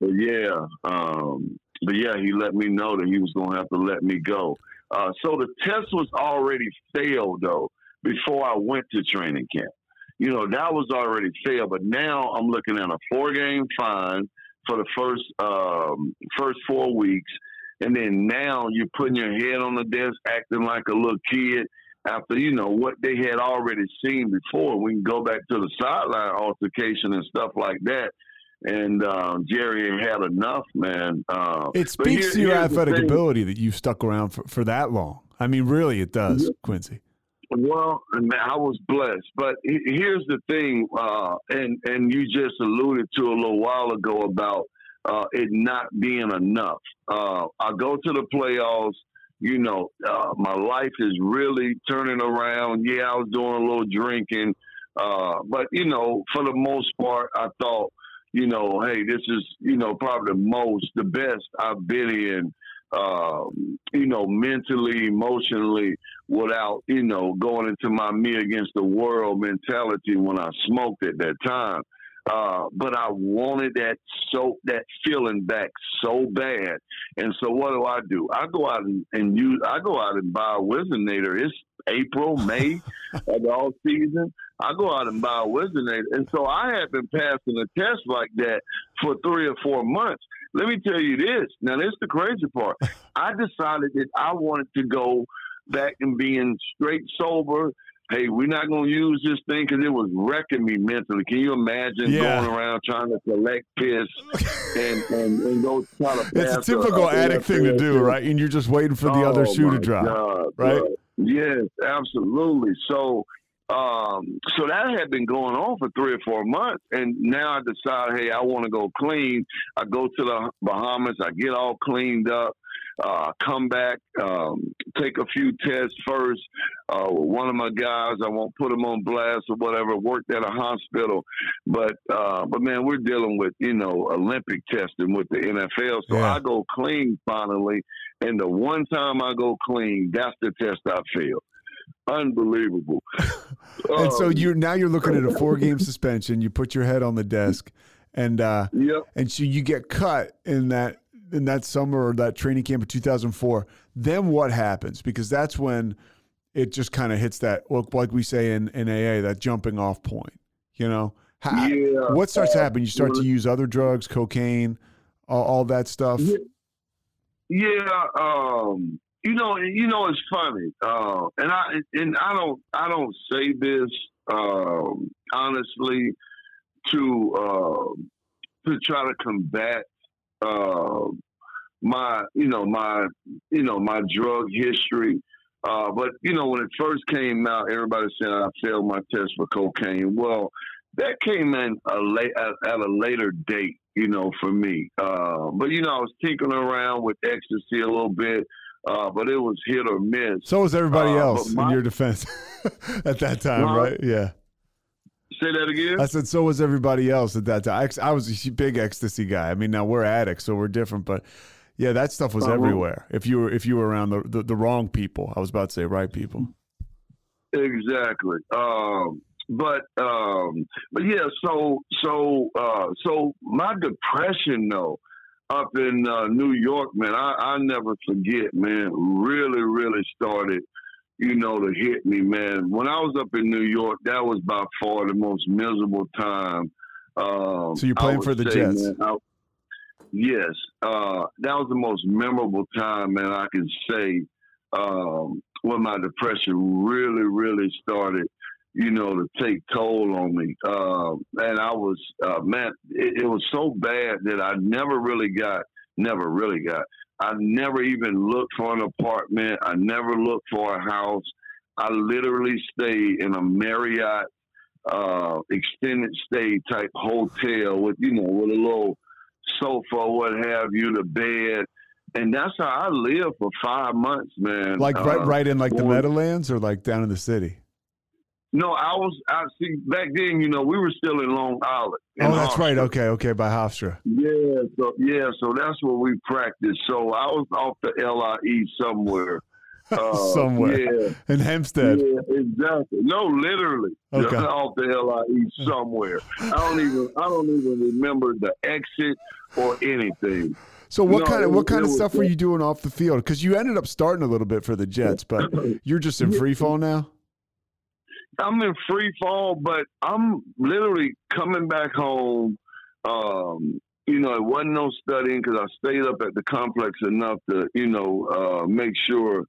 but yeah, um, but yeah, he let me know that he was going to have to let me go. Uh, so the test was already failed though before I went to training camp. You know that was already failed, but now I'm looking at a four game fine for the first um, first four weeks, and then now you're putting your head on the desk, acting like a little kid after you know what they had already seen before. We can go back to the sideline altercation and stuff like that. And um, Jerry had enough, man. Uh, It speaks here- to your athletic ability that you've stuck around for, for that long. I mean, really, it does, Quincy. Well, I was blessed, but here's the thing, uh, and and you just alluded to a little while ago about uh, it not being enough. Uh, I go to the playoffs. You know, uh, my life is really turning around. Yeah, I was doing a little drinking, uh, but you know, for the most part, I thought, you know, hey, this is you know probably the most, the best I've been in um, you know, mentally, emotionally, without, you know, going into my me against the world mentality when I smoked at that time. Uh, but I wanted that so that feeling back so bad, and so what do I do? I go out and, and use. I go out and buy a Whizzinator. It's April, May of the all season. I go out and buy a Whizzinator, and so I have been passing a test like that for three or four months. Let me tell you this. Now, this is the crazy part. I decided that I wanted to go back and being straight sober. Hey, we're not going to use this thing because it was wrecking me mentally. Can you imagine Yeah. going around trying to collect piss and, and, and go try to It's a typical addict thing to do, right? And you're just waiting for the other Oh, shoe to drop. God, right? bro. Yes, absolutely. So, um, so that had been going on for three or four months, and now I decide, hey, I want to go clean. I go to the Bahamas. I get all cleaned up. Uh, come back, um, take a few tests first. Uh, one of my guys, I won't put him on blast or whatever. Worked at a hospital, but uh, but man, we're dealing with you know Olympic testing with the NFL. So Yeah. I go clean finally, and the one time I go clean, that's the test I failed. Unbelievable. And so Um, you're now you're looking at a four game suspension. You put your head on the desk, and uh, Yep. and so you get cut in that in that summer or that training camp of 2004. Then what happens? Because that's when it just kind of hits that like we say in, in AA, that jumping off point. You know, How, Yeah. what starts to happen? You start to use other drugs, cocaine, all, all that stuff. Yeah. Yeah, um, you know, you know, it's funny, uh, and I and I don't, I don't say this um, honestly to uh, to try to combat uh, my you know my you know my drug history. Uh, but you know when it first came out, everybody said I failed my test for cocaine. Well, that came in a late at, at a later date, you know, for me. Uh, but you know I was tinkering around with ecstasy a little bit. Uh, but it was hit or miss. So was everybody Uh, else my- in your defense at that time, Huh? right? Yeah. Say that again. I said so was everybody else at that time. I, I was a big ecstasy guy. I mean, now we're addicts, so we're different, but yeah, that stuff was Uh-huh. everywhere. If you were if you were around the, the the wrong people, I was about to say right people. Exactly. Um, but um, but yeah, so so uh, so my depression though up in uh, New York, man, I, I never forget, man. Really, really started, you know, to hit me, man. When I was up in New York, that was by far the most miserable time. Um, So you're playing for the say, Jets. man, I- yes, uh, that was the most memorable time, man. I can say um, when my depression really, really started, you know, to take toll on me. Um, and I was, uh, man, it, it was so bad that I never really got, never really got. I never even looked for an apartment. I never looked for a house. I literally stayed in a Marriott uh, extended stay type hotel with, you know, with a little sofa, what have you, the bed. And that's how I lived for five months, man. Like right Uh, right in like the. Meadowlands or like down in the city. No, I was. I see. Back then, you know, we were still in Long Island. in Oh, that's right. Okay, okay, by Hofstra. Yeah. So yeah. So that's where we practiced. So I was off the LIE somewhere. Uh, Somewhere. Yeah. In Hempstead. Yeah, exactly. No, literally. Okay. Off the LIE somewhere. I don't even. I don't even remember the exit or anything. So what No, kind of what kind of stuff were you doing off the field? Because you ended up starting a little bit for the Jets, but you're just in free fall now. I'm in free fall, but I'm literally coming back home. Um, you know, it wasn't no studying because I stayed up at the complex enough to, you know, uh, make sure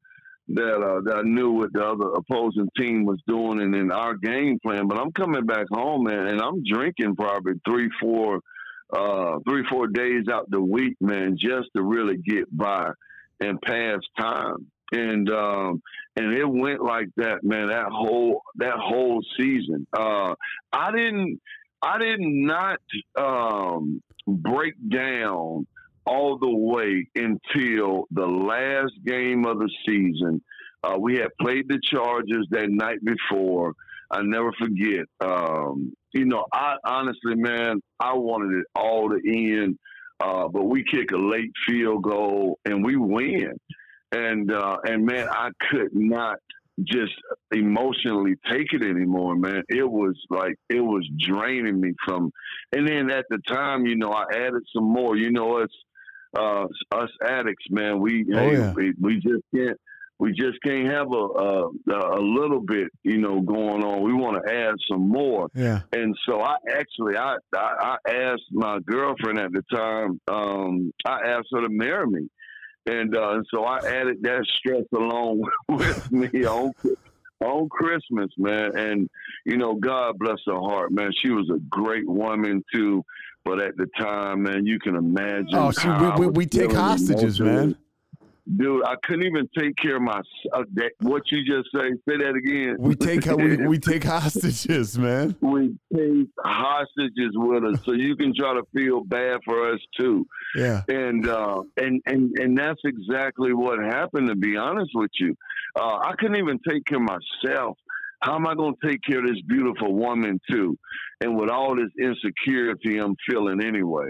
that uh, that I knew what the other opposing team was doing and in our game plan. But I'm coming back home, man, and I'm drinking probably three, four, uh, three, four days out the week, man, just to really get by and pass time. And um, and it went like that, man. That whole that whole season. Uh, I didn't I did not um, break down all the way until the last game of the season. Uh, we had played the Chargers that night before. I never forget. Um, you know, I honestly, man, I wanted it all to end, uh, but we kick a late field goal and we win. And uh, and man, I could not just emotionally take it anymore, man. It was like it was draining me from. And then at the time, you know, I added some more. You know, us uh, us addicts, man. We Oh, hey, yeah. we, we just can't. We just can't have a, a a little bit, you know, going on. We want to add some more. Yeah. And so I actually I, I I asked my girlfriend at the time. Um, I asked her to marry me, and uh, and so I added that stress along with me on on Christmas, man. And you know, God bless her heart, man. She was a great woman too. But at the time, man, you can imagine. Oh, we, we, we take hostages, man. Dude, I couldn't even take care of my. Uh, that, what you just say? Say that again. We take we, we take hostages, man. we take hostages with us, so you can try to feel bad for us too. Yeah. And uh, and and and that's exactly what happened. To be honest with you, uh, I couldn't even take care of myself. How am I going to take care of this beautiful woman too? And with all this insecurity I'm feeling anyway.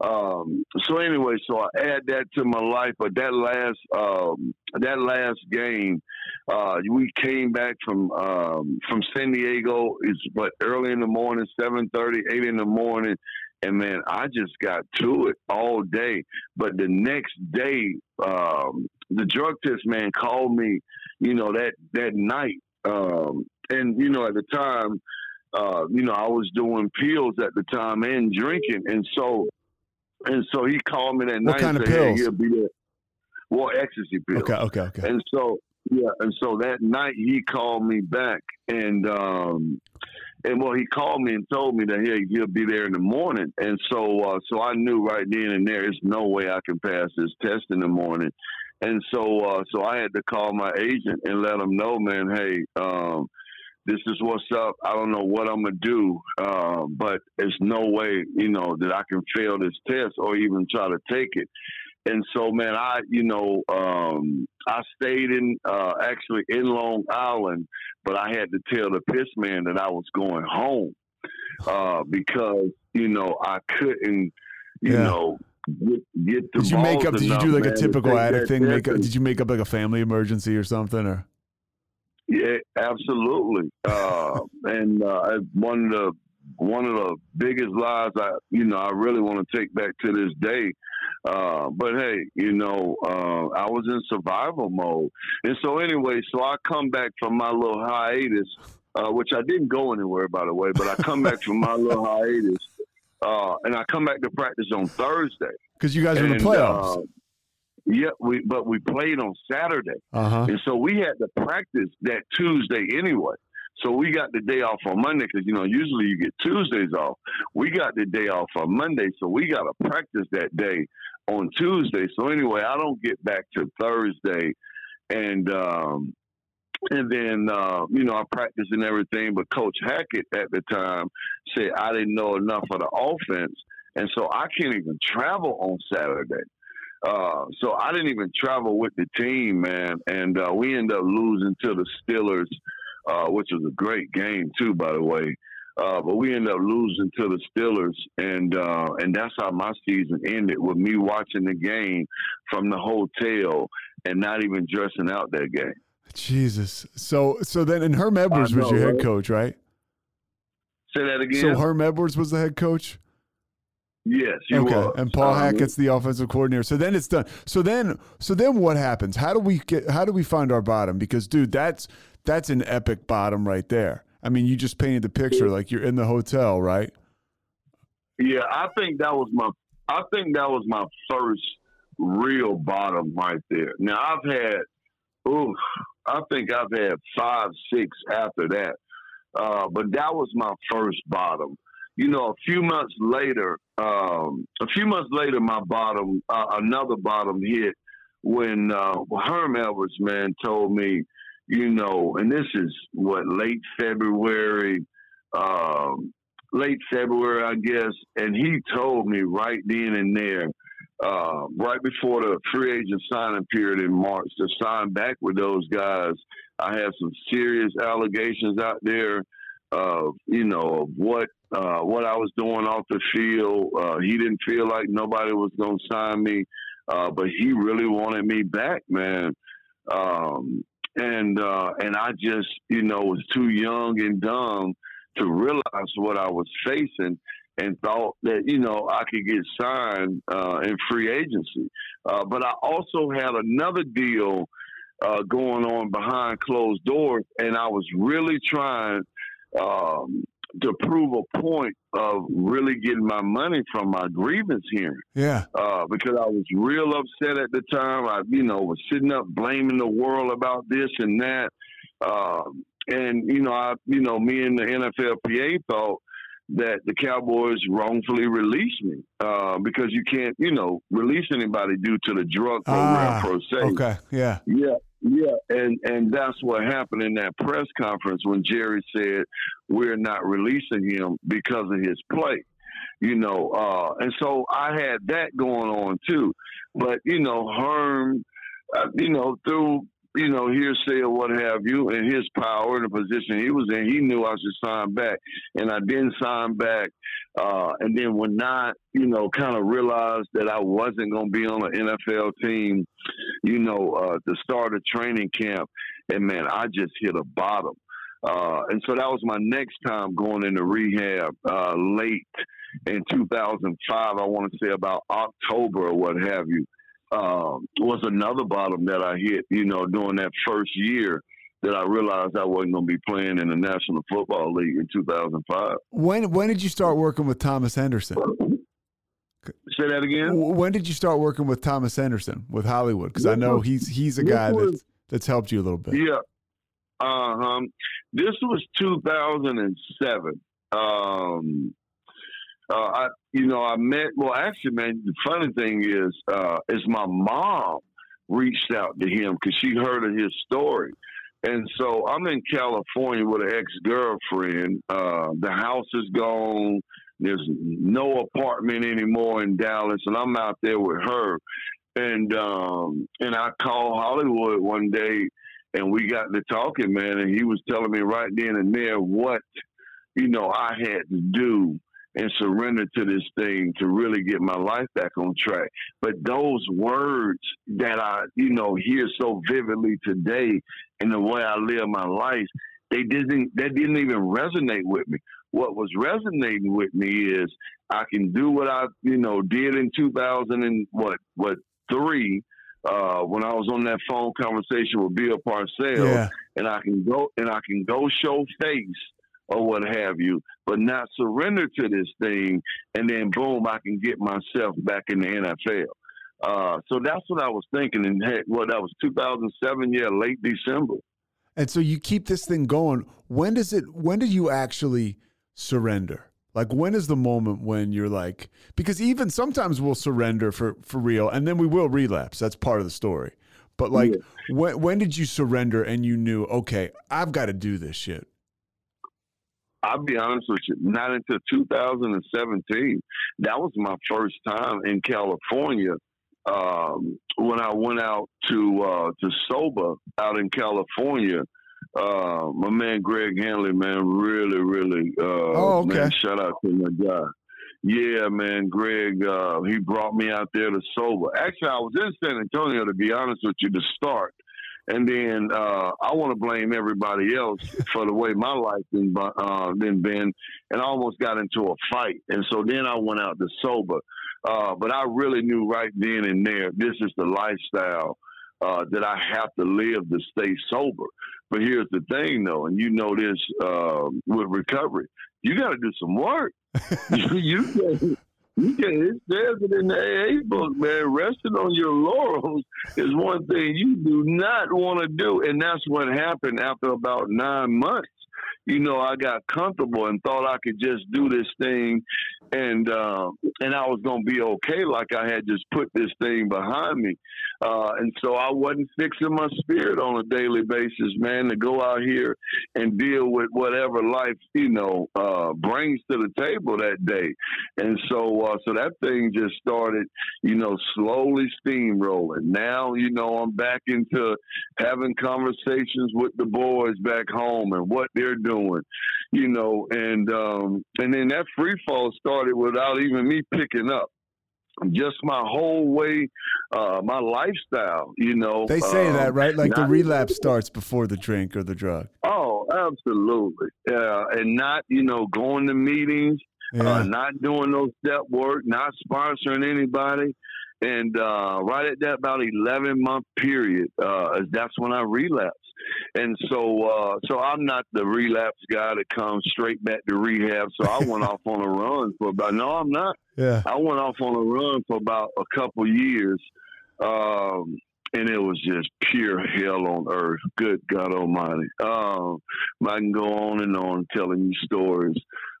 Um, so anyway, so I add that to my life. But that last um, that last game, uh, we came back from um, from San Diego. It's but early in the morning, 7:30, 8 in the morning, and man, I just got to it all day. But the next day, um, the drug test man called me. You know that that night, um, and you know at the time, uh, you know I was doing pills at the time and drinking, and so and so he called me that What night. kind and of said, hey, pills? he'll be there. Well, ecstasy pills. Okay, okay, okay. And so yeah, and so that night he called me back and um and well, he called me and told me that hey, he'll be there in the morning, and so uh, so I knew right then and there, there's no way I can pass this test in the morning, and so uh, so I had to call my agent and let him know, man, hey, um, this is what's up. I don't know what I'm gonna do, uh, but there's no way, you know, that I can fail this test or even try to take it. And so, man, I, you know, um, I stayed in uh, actually in Long Island, but I had to tell the piss man that I was going home uh, because you know I couldn't, you Yeah. know, get, get the Did you make up? Did you do like man, a typical addict thing? Make, and- did you make up like a family emergency or something? Or Yeah, absolutely. Uh, and uh, one of the one of the biggest lies I, you know, I really want to take back to this day. Uh, but hey, you know, uh, I was in survival mode, and so anyway, so I come back from my little hiatus, uh, which I didn't go anywhere, by the way, but I come back from my little hiatus, uh, and I come back to practice on Thursday. because you guys are in the playoffs. Yeah, we but we played on Saturday. Uh huh. And so we had to practice that Tuesday anyway. So we got the day off on Monday because, you know, usually you get Tuesdays off. We got the day off on Monday. So we got to practice that day on Tuesday. So anyway, I don't get back to Thursday. And, um, and then, uh, you know, I practiced and everything, but Coach Hackett at the time said I didn't know enough of the offense. And so I can't even travel on Saturday. Uh, so I didn't even travel with the team, man. And uh, we ended up losing to the Steelers, uh, which was a great game too, by the way. Uh, but we ended up losing to the Steelers, and uh, and that's how my season ended with me watching the game from the hotel and not even dressing out that game. Jesus. So so then, and Herm Edwards I was know, your head coach, right? Say that again. So Herm Edwards was the head coach. Yes, okay, was. and Paul Um, Hackett's the offensive coordinator. So then it's done. So then, so then what happens? How do we get? How do we find our bottom? Because dude, that's that's an epic bottom right there. I mean, you just painted the picture like you're in the hotel, right? Yeah, I think that was my. I think that was my first real bottom right there. Now I've had, ooh, I think I've had five, six after that, uh, but that was my first bottom. You know, a few months later, um, a few months later, my bottom, uh, another bottom hit when uh, Herm Edwards, man, told me, you know, and this is what late February. Um, late February, I guess, and he told me right then and there, uh, right before the free agent signing period in March, to sign back with those guys. I had some serious allegations out there of you know of what uh, what I was doing off the field. Uh, he didn't feel like nobody was going to sign me, uh, but he really wanted me back, man. Um, and uh, and I just you know was too young and dumb to realize what I was facing and thought that, you know, I could get signed uh, in free agency. But I also had another deal going on behind closed doors, and I was really trying um, to prove a point of really getting my money from my grievance hearing Yeah. uh, because I was real upset at the time. I, you know, was sitting up blaming the world about this and that. Um, and you know, I, you know, me and the NFLPA thought that the Cowboys wrongfully released me uh, because you can't, you know, release anybody due to the drug program Ah, per se. okay. Yeah. Yeah, yeah, and and that's what happened in that press conference when Jerry said we're not releasing him because of his play. You know, uh, and so I had that going on too. But you know, Herm, uh, you know, through you know hearsay or what have you, and his power and the position he was in, he knew I should sign back, and I didn't sign back. Uh, and then when I, you know, kind of realized that I wasn't going to be on an NFL team, you know, uh, to start a training camp, and man, I just hit a bottom. Uh, and so that was my next time going into rehab uh, late in 2005. I want to say about October or what have you. Um, was another bottom that I hit, you know, during that first year that I realized I wasn't going to be playing in the National Football League in 2005. When when did you start working with Thomas Henderson? Say that again. When did you start working with Thomas Henderson with Hollywood? Because I know he's he's a guy was- that's that's helped you a little bit. Yeah. Uh huh. This was 2007. Um, uh, I, you know, I met. Well, actually, man, the funny thing is, uh, is my mom reached out to him because she heard of his story, and so I'm in California with an ex girlfriend. Uh, the house is gone. There's no apartment anymore in Dallas, and I'm out there with her. And um, and I called Hollywood one day, and we got to talking, man. And he was telling me right then and there what you know I had to do and surrender to this thing to really get my life back on track. But those words that I, you know, hear so vividly today in the way I live my life, they didn't that didn't even resonate with me. What was resonating with me is I can do what I, you know, did in 2000 and what what three uh, when I was on that phone conversation with Bill Parcells, yeah. and I can go and I can go show face or what have you, but not surrender to this thing, and then boom, I can get myself back in the NFL. Uh, so that's what I was thinking, and hey, well, that was 2007, yeah, late December. And so you keep this thing going. When does it? When did you actually surrender? Like when is the moment when you're like because even sometimes we'll surrender for for real and then we will relapse. That's part of the story. But like yeah. when when did you surrender and you knew, okay, I've got to do this shit? I'll be honest with you, not until 2017. That was my first time in California um, when I went out to uh, to SOBA out in California. Uh, my man Greg Hannley, man, really, really, uh, oh, okay. man, shout out to my guy. Yeah, man, Greg, uh, he brought me out there to SOBA. Actually, I was in San Antonio to be honest with you to start. And then uh, I want to blame everybody else for the way my life been, uh, been been, and I almost got into a fight. And so then I went out to SOBA. Uh, but I really knew right then and there, this is the lifestyle uh, that I have to live to stay sober. But here's the thing, though, and you know this uh, with recovery, you got to do some work. you, you you can, it says it in the AA book, man. Resting on your laurels is one thing you do not want to do. And that's what happened after about nine months you know, I got comfortable and thought I could just do this thing and uh, and I was gonna be okay, like I had just put this thing behind me. Uh, and so I wasn't fixing my spirit on a daily basis, man, to go out here and deal with whatever life, you know, uh, brings to the table that day. And so uh, so that thing just started, you know, slowly steamrolling. Now, you know, I'm back into having conversations with the boys back home and what they're doing, you know, and um, and then that free fall started without even me picking up. Just my whole way, uh, my lifestyle, you know. They say um, that, right? Like the relapse starts before the drink or the drug. Oh, absolutely. Yeah, and not, you know, going to meetings, uh, yeah. uh, not doing no step work, not sponsoring anybody. And uh, right at that about eleven month period, uh, that's when I relapsed. And so, uh, so I'm not the relapse guy that comes straight back to rehab. So I went off on a run for about. No, I'm not. Yeah. I went off on a run for about a couple years. Um, and it was just pure hell on earth. Good God Almighty! Um, I can go on and on telling you stories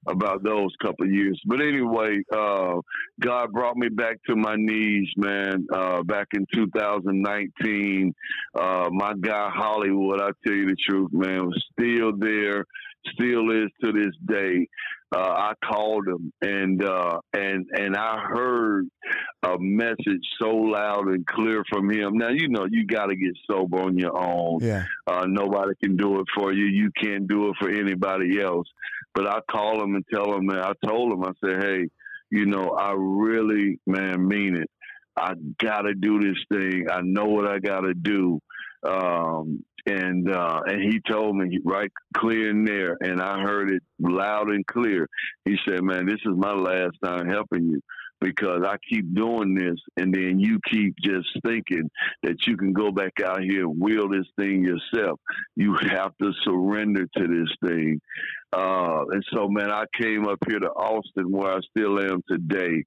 about those couple of years. But anyway, uh, God brought me back to my knees, man. Uh, back in 2019, uh, my guy Hollywood, I tell you the truth, man, was still there, still is to this day uh, I called him and uh, and and I heard a message so loud and clear from him. Now you know you got to get sober on your own. Yeah. Uh, nobody can do it for you. You can't do it for anybody else. But I call him and tell him. that I told him. I said, hey, you know, I really, man, mean it. I gotta do this thing. I know what I gotta do. Um, and uh, and he told me right clear in there, and I heard it loud and clear. He said, "Man, this is my last time helping you." Because I keep doing this, and then you keep just thinking that you can go back out here and wheel this thing yourself. You have to surrender to this thing. Uh, and so, man, I came up here to Austin, where I still am today,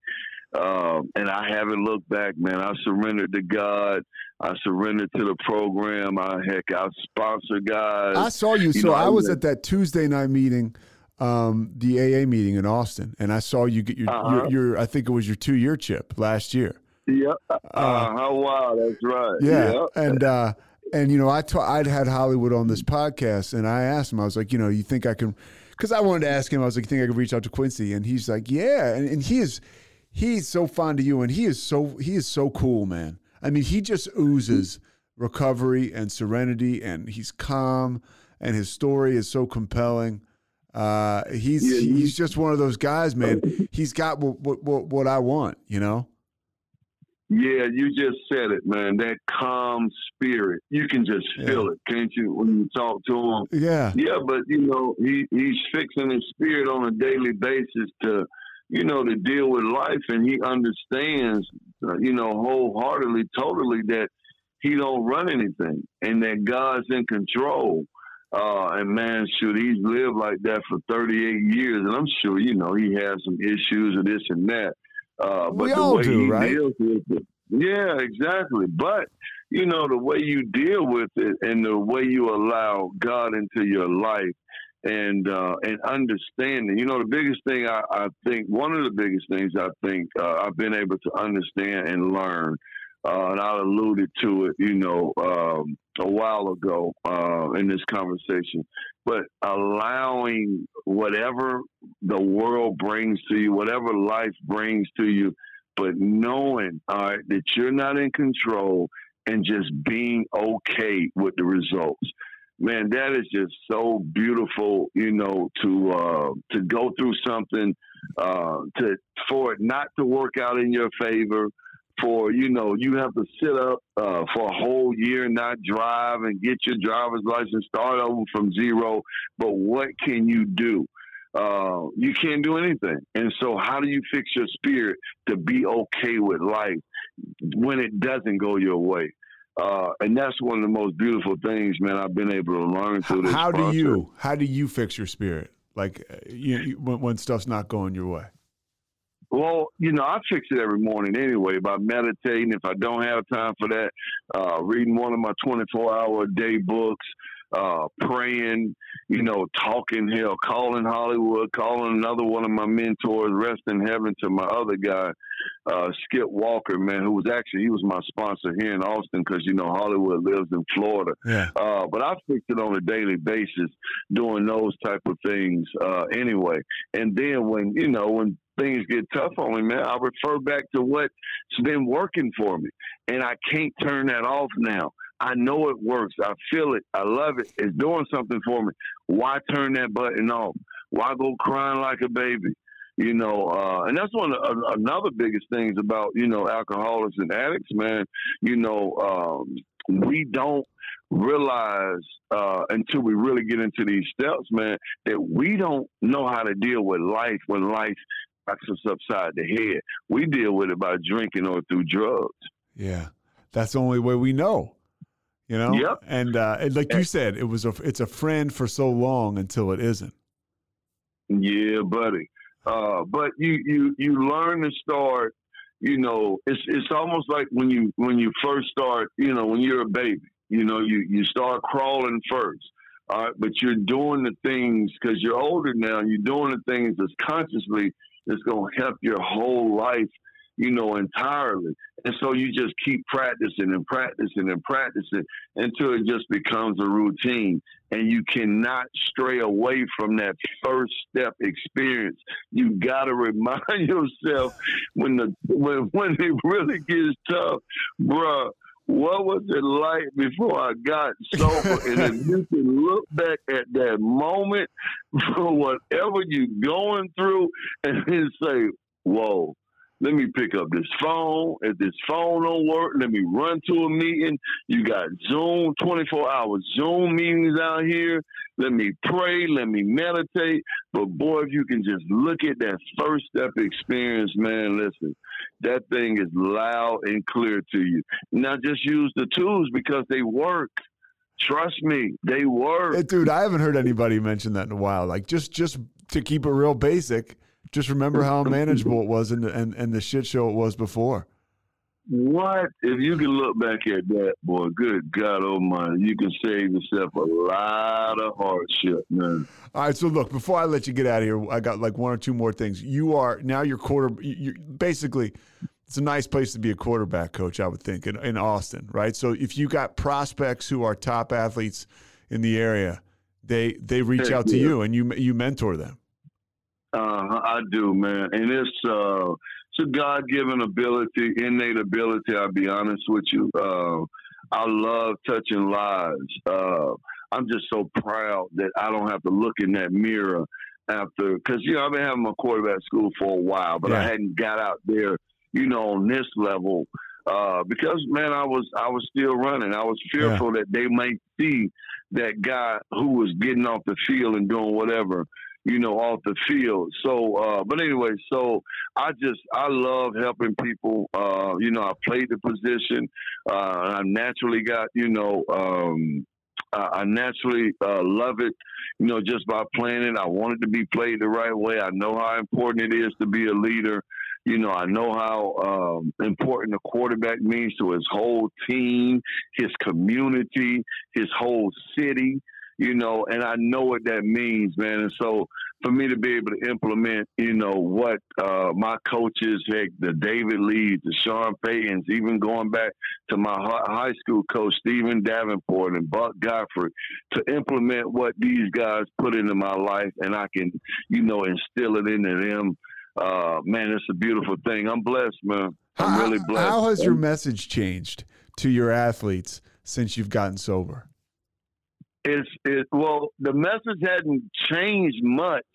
Um, and I haven't looked back, man. I surrendered to God. I surrendered to the program. I heck, I sponsor guys. I saw you. You so know, I was- at that Tuesday night meeting, um, the AA meeting in Austin, and I saw you get your, Uh-huh. your, your I think it was your two year chip last year. Yep. Uh, how wow, that's right. Yeah, Yep. and uh, and you know, I ta- I'd had Hollywood on this podcast, and I asked him, I was like, you know, you think I can? Because I wanted to ask him, I was like, you think I could reach out to Quincy? And he's like, yeah, and, and he is he's so fond of you, and he is so he is so cool, man. I mean, he just oozes recovery and serenity, and he's calm, and his story is so compelling. Uh, he's Yeah, he's just one of those guys, man. He's got what what what, I want, you know. Yeah, you just said it, man. That calm spirit. You can just feel it, can't you, when you talk to him? Yeah, Yeah, but you know, he he's fixing his spirit on a daily basis to, you know, to deal with life, and he understands, uh, you know, wholeheartedly, totally that he don't run anything, and that God's in control. Uh, and man, shoot, he's lived like that for 38 years, and I'm sure, you know, he has some issues or this and that. Uh, but We the all way do, he right? deals with it, yeah, exactly. But you know, the way you deal with it and the way you allow God into your life and uh, and understanding. You know, the biggest thing I, I think, one of the biggest things I think uh, I've been able to understand and learn, uh, and I alluded to it, you know, um, a while ago uh, in this conversation, but allowing whatever the world brings to you, whatever life brings to you, but knowing, all right, that you're not in control and just being okay with the results. Man, that is just so beautiful, you know, to uh, to go through something, uh, to for it not to work out in your favor, for you know you have to sit up uh, for a whole year and not drive and get your driver's license, start over from zero. But what can you do? Uh, you can't do anything. And so, how do you fix your spirit to be okay with life when it doesn't go your way? Uh, and that's one of the most beautiful things, man. I've been able to learn through this. how do process. you how do you fix your spirit like uh, you, you when, when stuff's not going your way Well, you know, I fix it every morning anyway by meditating. If I don't have time for that, uh, reading one of my 24 hour day books, uh, praying, you know, talking hell, calling Hollywood, calling another one of my mentors, rest in heaven to my other guy, uh, Skip Walker, man, who was actually, he was my sponsor here in Austin because, you know, Hollywood lives in Florida. yeah Uh, but I fixed it on a daily basis, doing those type of things uh, anyway. And then when you know when things get tough on me, man, I refer back to what's been working for me, and I can't turn that off now. I know it works. I feel it. I love it. It's doing something for me. Why turn that button off? Why go crying like a baby? You know, uh, and that's one of uh, another biggest things about you know alcoholics and addicts, man. You know, um, we don't realize uh, until we really get into these steps, man, that we don't know how to deal with life when life knocks us upside the head. We deal with it by drinking or through drugs. yeah that's the only way we know you know Yep. and uh and like you said it was a it's a friend for so long until it isn't Yeah, buddy. Uh, but you you you learn to start. You know, it's it's almost like when you when you first start. You know, when you're a baby. You know, you you start crawling first. All right, but you're doing the things because you're older now. You're doing the things that's consciously that's going to help your whole life. You know, entirely. And so you just keep practicing and practicing and practicing until it just becomes a routine and you cannot stray away from that first step experience. You got to remind yourself when the when when it really gets tough, bruh. What was it like before I got sober? and if you can look back at that moment for whatever you're going through and then say, whoa, let me pick up this phone. If this phone don't work, let me run to a meeting. You got Zoom, 24 hour Zoom meetings out here. Let me pray. Let me meditate. But boy, if you can just look at that first step experience, man, listen, that thing is loud and clear to you. Now just use the tools because they work. Trust me, they work. Eh, dude i haven't heard anybody mention that in a while like just just to keep it real basic Just remember how unmanageable it was and, and, and the shit show it was before. What if you can look back at that, boy? Good God Almighty, you can save yourself a lot of hardship, man. All right, so look, before I let you get out of here, I got like one or two more things. You are now your quarter. You basically, it's a nice place to be a quarterback coach, I would think, in, in Austin, right? So if you got prospects who are top athletes in the area, they they reach out to you and you you mentor them. Uh, I do, man, and it's uh, it's a God given ability, innate ability. I'll be honest with you. Uh, I love touching lives. Uh, I'm just so proud that I don't have to look in that mirror after, because you know I've been having my quarterback school for a while, but yeah. I hadn't got out there, you know, on this level. Uh, because man, I was I was still running. I was fearful yeah. that they might see that guy who was getting off the field and doing whatever you know, off the field. So, uh, but anyway, so I just, I love helping people. Uh, you know, I played the position. Uh, I naturally got, you know, um, I naturally uh, love it, you know, just by playing it. I want it to be played the right way. I know how important it is to be a leader. You know, I know how um, important a quarterback means to his whole team, his community, his whole city you know, and I know what that means, man. And so for me to be able to implement, you know, what uh, my coaches, heck, the David Lees, the Sean Paytons, even going back to my high school coach, Stephen Davenport and Buck Godfrey, to implement what these guys put into my life and I can, you know, instill it into them. Uh, man, it's a beautiful thing. I'm blessed, man. I'm how, really blessed. How has your message changed to your athletes since you've gotten sober? It's it well the message hadn't changed much.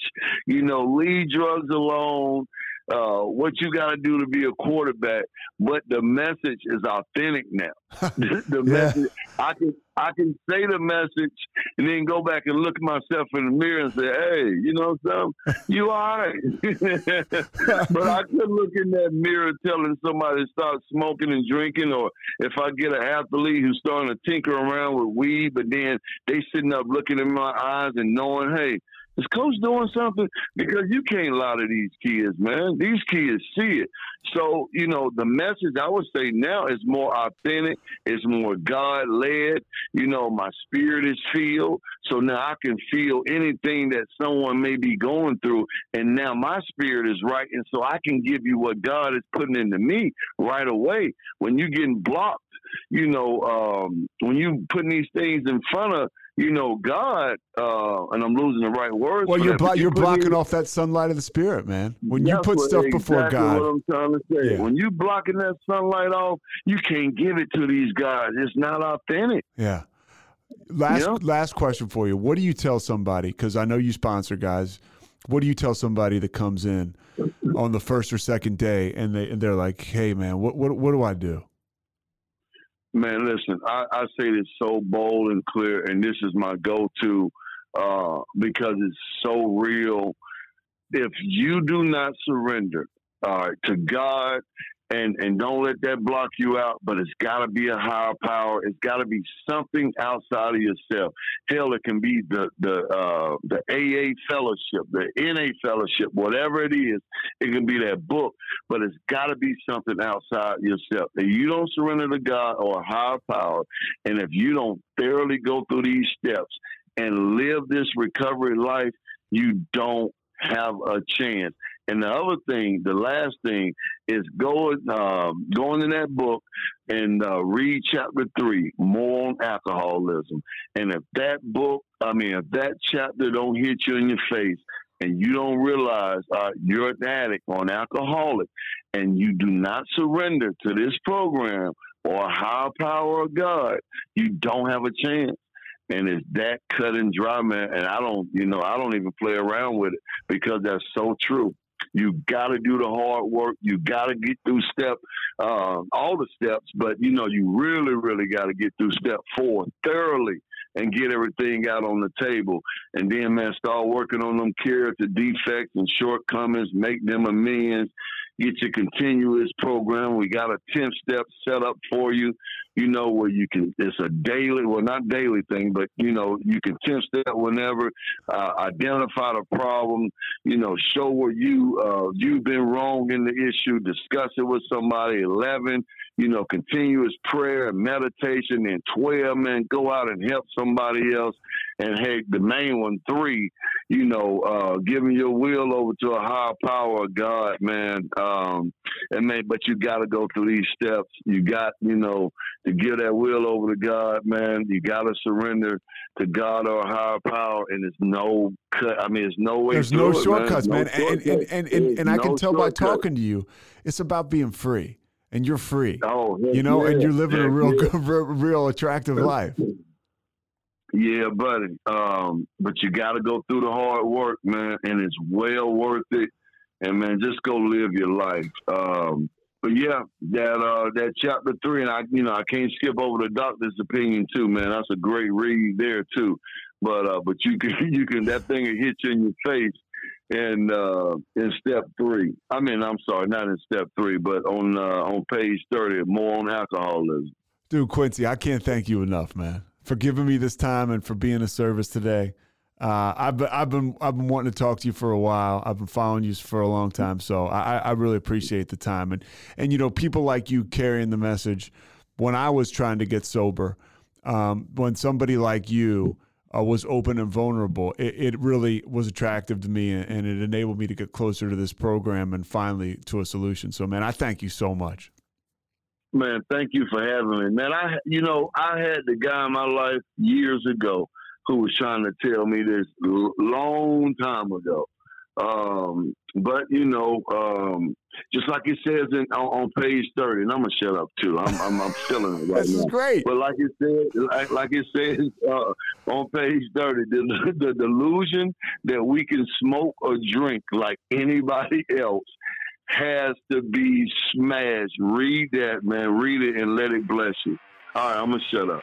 You know, leave drugs alone, uh, what you got to do to be a quarterback, but the message is authentic now. the yeah. message, I can I can say the message and then go back and look at myself in the mirror and say, "Hey, you know something? You all right?" but I could look in that mirror telling somebody to start smoking and drinking, or if I get an athlete who's starting to tinker around with weed, but then they sitting up looking in my eyes and knowing, "Hey." Is coach doing something? Because you can't lie to these kids, man. These kids see it. So, you know, the message I would say now is more authentic, it's more God led. You know, my spirit is filled. So now I can feel anything that someone may be going through. And now my spirit is right. And so I can give you what God is putting into me right away. When you're getting blocked, you know, um, when you putting these things in front of you know, God, uh, and I'm losing the right words. Well, you're, blo- you are blocking in, off that sunlight of the Spirit, man. When you put stuff exactly before God. what I'm trying to say. Yeah. When you blocking that sunlight off, you can't give it to these guys. It's not authentic. Yeah. Last you know? last question for you. What do you tell somebody? Because I know you sponsor guys. What do you tell somebody that comes in on the first or second day and they and they're like, "Hey, man, what what what do I do?" Man, listen, I, I say this so bold and clear, and this is my go to uh, because it's so real. If you do not surrender uh, to God and and don't let that block you out. But it's got to be a higher power. It's got to be something outside of yourself. Hell, it can be the the uh, the AA fellowship, the NA fellowship, whatever it is. It can be that book, but it's got to be something outside yourself. If you don't surrender to God or higher power, and if you don't thoroughly go through these steps and live this recovery life, you don't have a chance. And the other thing, the last thing, is go uh, go into that book and uh, read chapter three, more on alcoholism. And if that book, I mean, if that chapter don't hit you in your face, and you don't realize uh, you're an addict or an alcoholic, and you do not surrender to this program or higher power of God, you don't have a chance and it's that cut and dry, man. And I don't, you know, I don't even play around with it because that's so true. You got to do the hard work. You got to get through step, uh, all the steps, but you know, you really, really got to get through step four thoroughly and get everything out on the table. And then, man, start working on them character defects and shortcomings, make them amends, get your continuous program. We got a 10 step set up for you you know, where you can, it's a daily, well, not daily thing, but, you know, you can 10 step whenever, uh, identify the problem, you know, show where you, uh, you've been wrong in the issue, discuss it with somebody. 11, you know, continuous prayer and meditation. And 12, man, go out and help somebody else. And hey, the main one, three, you know, uh, giving your will over to a higher power of God, man. Um, and man, but you got to go through these steps. You got, you know, to give that will over to God, man. You got to surrender to God or higher power, and it's no cut. I mean, it's no way. There's no it, shortcuts, man. No and, and, and, and, and, and I can tell by talking to you, it's about being free, and you're free. Oh, you know, yeah, and you're living yeah, a real, yeah. real, real attractive life. Yeah, buddy. Um, but you got to go through the hard work, man, and it's well worth it. And man, just go live your life. Um, but yeah, that uh, that chapter three, and I, you know, I can't skip over the doctor's opinion too, man. That's a great read there too. But uh, but you can you can that thing will hit you in your face. And uh, in step three, I mean, I'm sorry, not in step three, but on uh, on page thirty, more on alcoholism. Dude, Quincy, I can't thank you enough, man, for giving me this time and for being a service today. Uh, I've been, I've been I've been wanting to talk to you for a while. I've been following you for a long time, so I, I really appreciate the time and and you know people like you carrying the message. When I was trying to get sober, um, when somebody like you uh, was open and vulnerable, it, it really was attractive to me, and, it enabled me to get closer to this program and finally to a solution. So, man, I thank you so much. Man, thank you for having me. Man, I you know I had the guy in my life years ago who was trying to tell me this long time ago. Um, but you know, um, just like it says in, on, on page thirty, and I'm gonna shut up too. I'm I'm, I'm feeling it right This now. is great. But like it said, like, like it says uh, on page thirty, the, the delusion that we can smoke or drink like anybody else has to be smashed. Read that, man. Read it and let it bless you. All right, I'm gonna shut up.